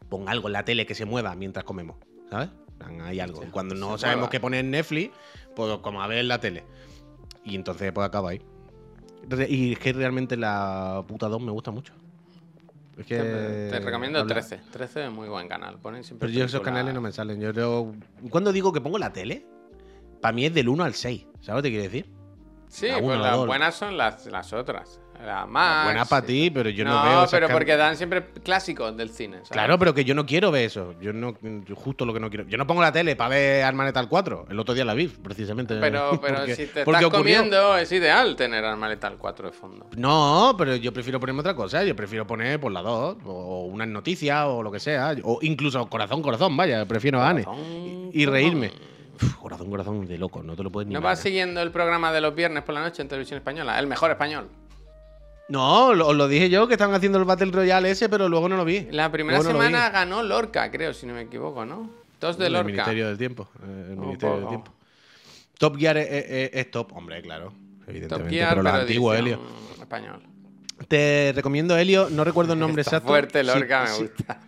pon algo en la tele que se mueva mientras comemos, ¿sabes? Hay algo. Sí, cuando no sabemos mueva. qué poner en Netflix, pues como a ver la tele. Y entonces pues acaba ahí. Y es que realmente la puta 2 me gusta mucho. Es que. Te, recomiendo habla- 13. 13 es muy buen canal. Ponen siempre Pero yo esos películas- canales no me salen. Yo creo. Cuando digo que pongo la tele, para mí es del 1 al 6. ¿Sabes lo que te quiero decir? Sí, pues las buenas son las, las otras. La. Buena para ti, pero yo no, no, veo. esas pero can- porque dan siempre clásicos del cine. ¿sabes? Claro, pero que yo no quiero ver eso. Yo no. justo lo que no quiero. Yo no pongo la tele para ver Arma Letal 4. El otro día la vi, precisamente. Pero, pero porque- si te estás ocurrió. comiendo, es ideal tener Arma Letal 4 de fondo. No, pero yo prefiero ponerme otra cosa. Yo prefiero poner por la 2, o unas noticias, o lo que sea. O incluso corazón, corazón, vaya. Prefiero a. Corazón, Y, y reírme. corazón. Uf, corazón, corazón de loco. No te lo puedes ni ¿No vas siguiendo el programa de los viernes por la noche en televisión española? El mejor español. No, lo, os lo dije yo que estaban haciendo el Battle Royale ese, pero luego no lo vi. La primera Luego semana ganó Lorca, creo, si no me equivoco, ¿no? Dos de el Lorca. Ministerio del Tiempo. El Ministerio del. Tiempo. Top Gear es, es- es top, hombre, claro. Evidentemente. Top Gear, pero antiguo, edición Helio. español. Te recomiendo, Helio, no recuerdo el nombre Está exacto. fuerte Lorca, si- me gusta.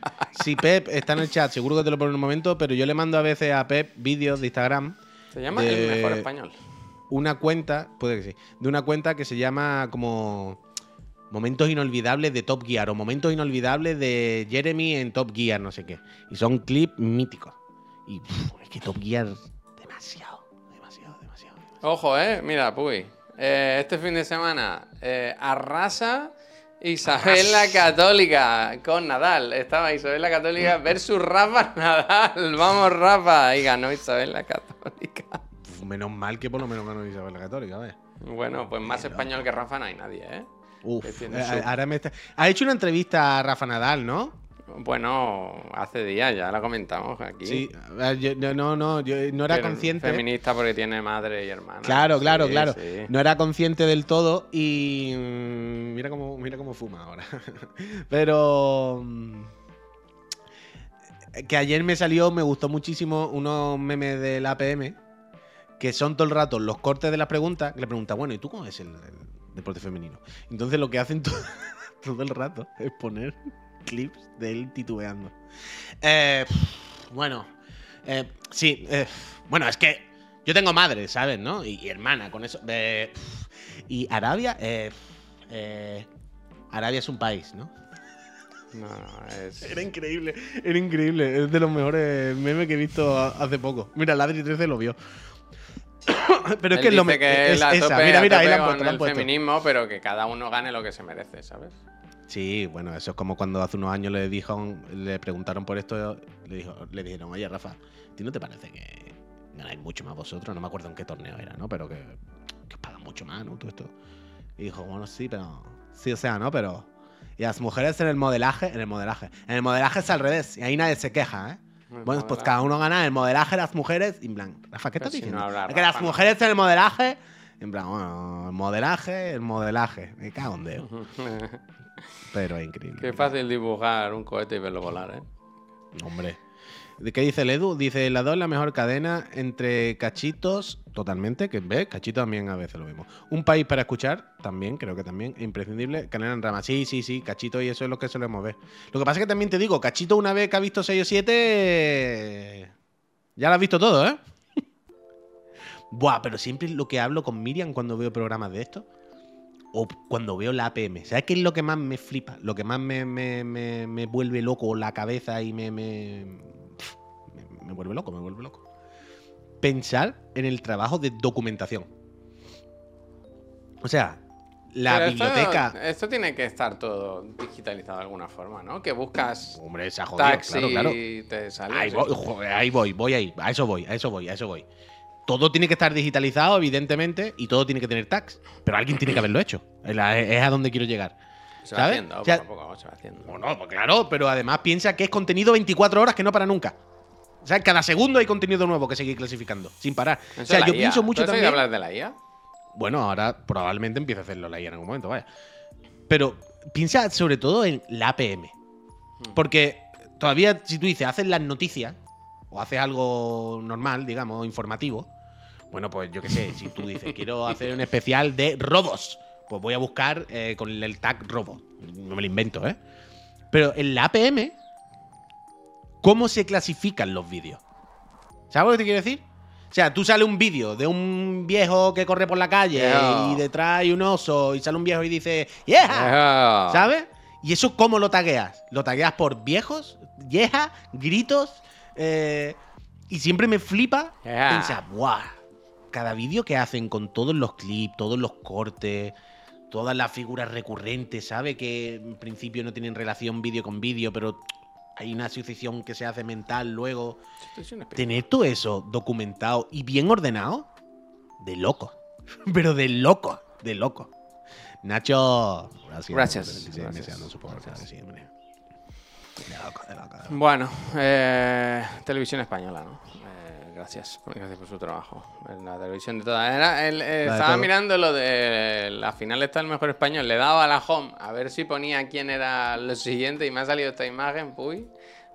Si Pep está en el chat, seguro que te lo pone en un momento, pero yo le mando a veces a Pep vídeos de Instagram, Se llama de- El Mejor Español. una cuenta, puede que sí, de una cuenta que se llama como Momentos Inolvidables de Top Gear o Momentos Inolvidables de Jeremy en Top Gear, no sé qué. Y son clips míticos. Y pff, es que Top Gear, demasiado, demasiado, demasiado. Ojo, eh. Mira, Puy. Eh, este fin de semana eh, arrasa Isabel la Católica con Nadal. Estaba Isabel la Católica versus Rafa Nadal. Vamos, Rafa. Y ganó Isabel la Católica. Menos mal que por lo menos ganó Isabel la Católica, ¿ves? Bueno, pues más español que Rafa no hay nadie, ¿eh? Uf, su- ahora me está... Ha hecho una entrevista a Rafa Nadal, ¿no? Bueno, hace días ya la comentamos aquí. Sí, yo- no, no, no, yo no era Pero consciente. Feminista porque tiene madre y hermana. Claro, claro, Sí, claro. sí. No era consciente del todo y mm, mira cómo, mira cómo fuma ahora. Pero mm, que ayer me salió, me gustó muchísimo unos memes del APM que son todo el rato los cortes de las preguntas. Que le pregunta, bueno, ¿y tú cómo es el, el deporte femenino? Entonces lo que hacen to- todo el rato es poner clips de él titubeando. Eh, bueno, eh, sí, eh, bueno, es que yo tengo madre, ¿sabes? ¿No? Y, y hermana, con eso. eh, y Arabia, eh, eh, Arabia es un país, ¿no? No, es... Era increíble, era increíble. Es de los mejores memes que he visto hace poco. Mira, Ladri 13 lo vio. Pero es Él que es lo dice me- que es la esa. tope, Mira, mira, ahí la han puesto, el puesto. feminismo, pero que cada uno gane lo que se merece, ¿sabes? Sí, bueno, eso es como cuando hace unos años le dijo, le preguntaron por esto, le, dijo, le dijeron, oye, Rafa, ¿a ti no te parece que ganáis mucho más vosotros? No me acuerdo en qué torneo era, ¿no? Pero que, que os pagan mucho más, ¿no? Todo esto. Y dijo, bueno, sí, pero... Sí, o sea, ¿no? Pero... Y las mujeres en el modelaje, en el modelaje. En el modelaje es al revés, y ahí nadie se queja, ¿eh? Bueno, pues cada uno gana el modelaje, las mujeres, y en plan, Rafa, ¿qué estás si diciendo? no que Rafa, las mujeres en el modelaje, en plan, bueno, el modelaje, el modelaje, me cago en Dios. Pero es increíble. Qué fácil dibujar un cohete y verlo volar, ¿eh? Hombre. ¿De qué dice el Edu? Dice la 2 la mejor cadena entre cachitos, totalmente, que ve, cachito también a veces lo vemos. Un país para escuchar, también, creo que también, imprescindible. Canela en rama, sí, sí, sí, cachito y eso es lo que solemos ver. Lo que pasa es que también te digo, cachito una vez que ha visto 6 o 7, ya lo has visto todo, ¿eh? Buah, pero siempre lo que hablo con Miriam cuando veo programas de esto, o cuando veo la APM. ¿Sabes qué es lo que más me flipa? Lo que más me, me- me- me vuelve loco la cabeza y me, me, vuelve loco, me vuelve loco. Pensar en el trabajo de documentación. O sea, la Pero biblioteca. Esto, tiene que estar todo digitalizado de alguna forma, ¿no? Que buscas Hombre, se ha jodido, taxi claro, claro. te sale. Ahí voy, joder, ahí voy, voy ahí, a eso voy, a eso voy, a eso voy. Todo tiene que estar digitalizado, evidentemente, y todo tiene que tener tags. Pero alguien tiene que haberlo hecho. Es a donde quiero llegar. Se va ¿sabes? haciendo, O sea- poco a poco se va haciendo. Bueno, pues claro, pero además piensa que es contenido 24 horas que no para nunca. O sea, cada segundo hay contenido nuevo que seguir clasificando, sin parar. Eso O sea, yo IA. pienso ¿Tú mucho también. hablar de la IA? Bueno, ahora probablemente empiece a hacerlo la IA en algún momento, vaya. Pero piensa sobre todo en la APM. Porque todavía, si tú dices, haces las noticias, o haces algo normal, digamos, informativo, bueno, pues yo qué sé, si tú dices, quiero hacer un especial de robos, pues voy a buscar eh, con el tag robo. No me lo invento, ¿eh? Pero en la APM, ¿cómo se clasifican los vídeos? ¿Sabes lo que te quiero decir? sea, tú sale un vídeo de un viejo que corre por la calle Yeah. y detrás hay un oso y sale un viejo y dice, ¡Yeah! Ah. ¿Sabes? ¿Y eso cómo lo tagueas? ¿Lo tagueas por viejos? ¿Vieja? ¿Gritos? Eh, y siempre me flipa Yeah. pensar, ¡buah! Cada vídeo que hacen con todos los clips, todos los cortes, todas las figuras recurrentes, ¿sabe? Que en principio no tienen relación vídeo con vídeo, pero hay una asociación que se hace mental luego. Tener todo eso documentado y bien ordenado, de loco. Pero de loco, de loco. Nacho, gracias. Gracias, por el gracias, deseando su poder, gracias. siempre. De loco, de loco, de loco. Bueno, eh, televisión española, ¿no? Gracias, gracias por su trabajo. En la televisión de todas. Era, eh, estaba todo. mirando lo de la final está el mejor español. Le daba a la home a ver si ponía quién era lo siguiente y me ha salido esta imagen, puy,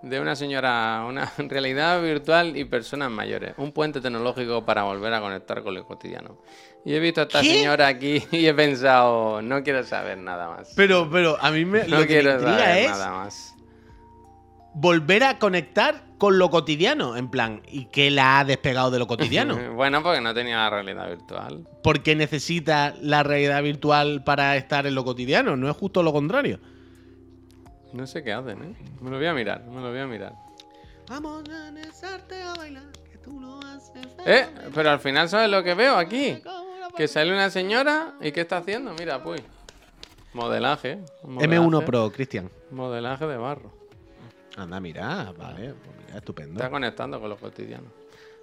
de una señora, una realidad virtual y personas mayores. Un puente tecnológico para volver a conectar con lo cotidiano. Y he visto a esta ¿Qué? señora aquí y he pensado, no quiero saber nada más. Pero, pero a mí me, no lo que quiero saber es nada más. volver a conectar con lo cotidiano. En plan, ¿y qué la ha despegado de lo cotidiano? Bueno, porque no tenía la realidad virtual. ¿Por qué necesita la realidad virtual para estar en lo cotidiano? ¿No es justo lo contrario? No sé qué hacen, ¿eh? Me lo voy a mirar, me lo voy a mirar. Vamos a besarte a bailar, que tú lo haces Eh, pero al final, ¿sabes lo que veo aquí? Que sale una señora y ¿qué está haciendo? Mira, pues. Modelaje. modelaje M1 Pro, Cristian. Modelaje de barro. Anda, mira, vale, pues estupendo. Está conectando con lo cotidiano.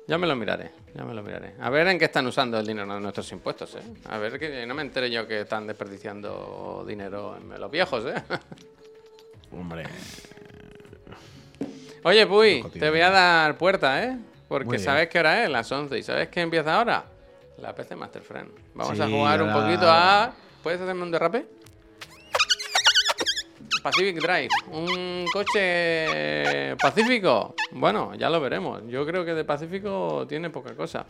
Ya me lo miraré, ya me lo miraré. A ver en qué están usando el dinero de nuestros impuestos, ¿eh? A ver que no me entere yo que están desperdiciando dinero en los viejos, ¿eh? Hombre, Oye, Puy, te voy a dar puerta, ¿eh? Porque sabes qué hora es, las 11. ¿Y sabes qué empieza ahora? La PC Master Friend. Vamos a jugar un poquito a... ¿Puedes hacerme un derrape? Pacific Drive. Un coche pacífico. Bueno, ya lo veremos. Yo creo que de Pacífico tiene poca cosa.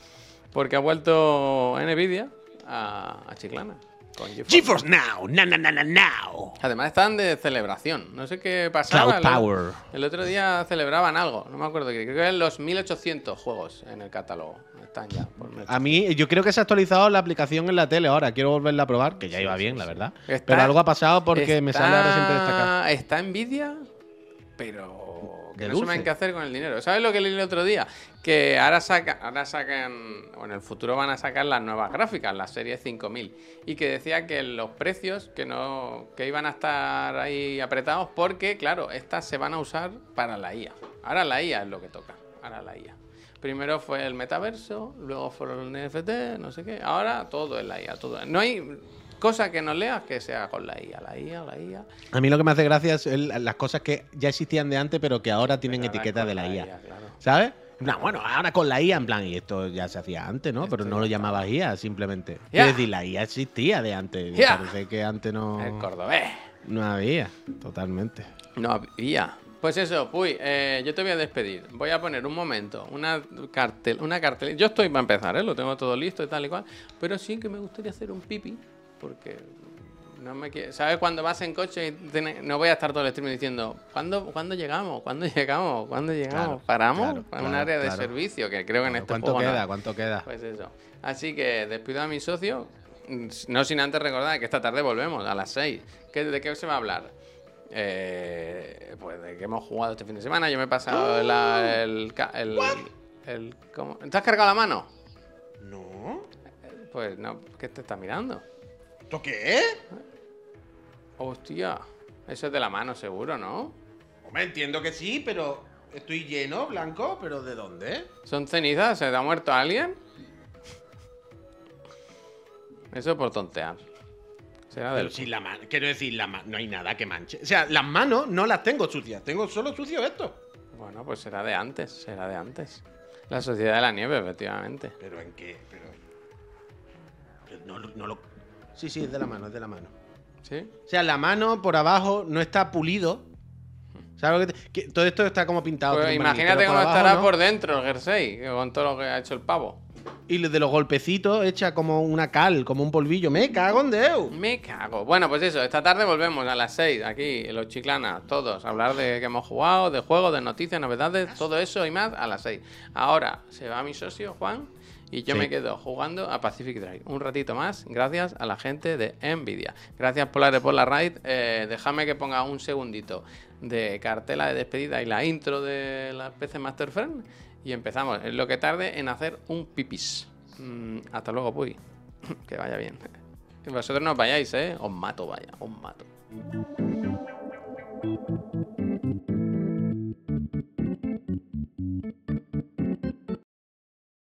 Porque ha vuelto Nvidia a, a Chiclana. Con GeForce. GeForce Now, na na na now. Además están de celebración. No sé qué pasaba. Cloud el- Power. El otro día celebraban algo. No me acuerdo qué. Creo que eran los 1800 juegos en el catálogo. Están ya. por. A mí, yo creo que se ha actualizado la aplicación en la tele ahora. Quiero volverla a probar, que ya iba bien, la verdad. Está- Pero algo ha pasado porque me sale ahora siempre destacar. Está Nvidia, pero que no saben qué hacer con el dinero. ¿Sabes lo que leí el otro día? Que ahora, saca, ahora sacan, o en el futuro van a sacar las nuevas gráficas, la serie 5000. Y que decía que los precios que no que iban a estar ahí apretados porque, claro, estas se van a usar para la IA. Ahora la IA es lo que toca. Ahora la IA. Primero fue el metaverso, luego fueron el NFT, no sé qué. Ahora todo es la IA. Todo. No hay cosa que no leas que sea con la IA. La IA, la IA. A mí lo que me hace gracia es el- las cosas que ya existían de antes, pero que ahora tienen Pero ahora etiqueta con de la IA. claro. ¿Sabes? En plan, bueno, ahora con la IA, en plan, y esto ya se hacía antes, ¿no? Pero Esto no ya lo llamabas IA, simplemente. Es decir, la IA existía de antes. Ya. Parece que antes no, El cordobés. no había, totalmente. No había. Pues eso, Puy, eh, yo te voy a despedir. Voy a poner un momento, una cartel, una cartel. Yo estoy para empezar, ¿eh? lo tengo todo listo y tal y cual. Pero sí que me gustaría hacer un pipi, porque no me quiere. ¿Sabes cuando vas en coche y no voy a estar todo el stream diciendo ¿cuándo, ¿cuándo llegamos? ¿Cuándo llegamos? ¿Cuándo llegamos? Claro, ¿Paramos? claro, para un claro, área de servicio que creo que en este ¿Cuánto juego queda? ¿Cuánto queda? Pues eso. Así que despido a mi socio. mm, No sin antes recordar que esta tarde volvemos a las 6. ¿Qué- ¿De qué se va a hablar? Eh, pues de que hemos jugado este fin de semana. Yo me he pasado la- el, el, el- ¿cómo? ¿Te has cargado la mano? No. Pues no, ¿qué te estás mirando? ¿Esto qué es? Hostia, eso es de la mano seguro, ¿no? Hombre, entiendo que sí, pero estoy lleno, blanco, pero ¿de dónde? ¿Son cenizas? ¿Se te ha muerto alguien? Eso por tontear. Será Pero del... si la mano, quiero decir, la no hay nada que manche. O sea, las manos no las tengo sucias, tengo solo sucio esto. Bueno, pues será de antes, será de antes. La Sociedad de la Nieve, efectivamente. ¿Pero en qué? Pero... pero no, lo- no lo... Sí, sí, es de la mano, es de la mano. ¿Sí? O sea, la mano por abajo no está pulido. ¿Sabes lo que, te- que todo esto está como pintado? Pues imagínate cómo abajo estará no. por dentro el jersey, con todo lo que ha hecho el pavo. Y de los golpecitos echa como una cal, como un polvillo. Me cago en Dios. Me cago. Bueno, pues eso, esta tarde volvemos a las 6, aquí, en los chiclanas, todos, a hablar de que hemos jugado, de juegos, de noticias, novedades, todo eso y más a las 6. Ahora se va mi socio, Juan, y yo Sí. me quedo jugando a Pacific Drive. Un ratito más, gracias a la gente de Nvidia. Gracias por la, por la raid. Eh, déjame que ponga un segundito de cartela de despedida y la intro de la PC Master Friend. Y empezamos. Es lo que tarde en hacer un pipis. Mm, hasta luego, Puy. que vaya bien. Vosotros no os vayáis, ¿eh? Os mato, vaya, os mato.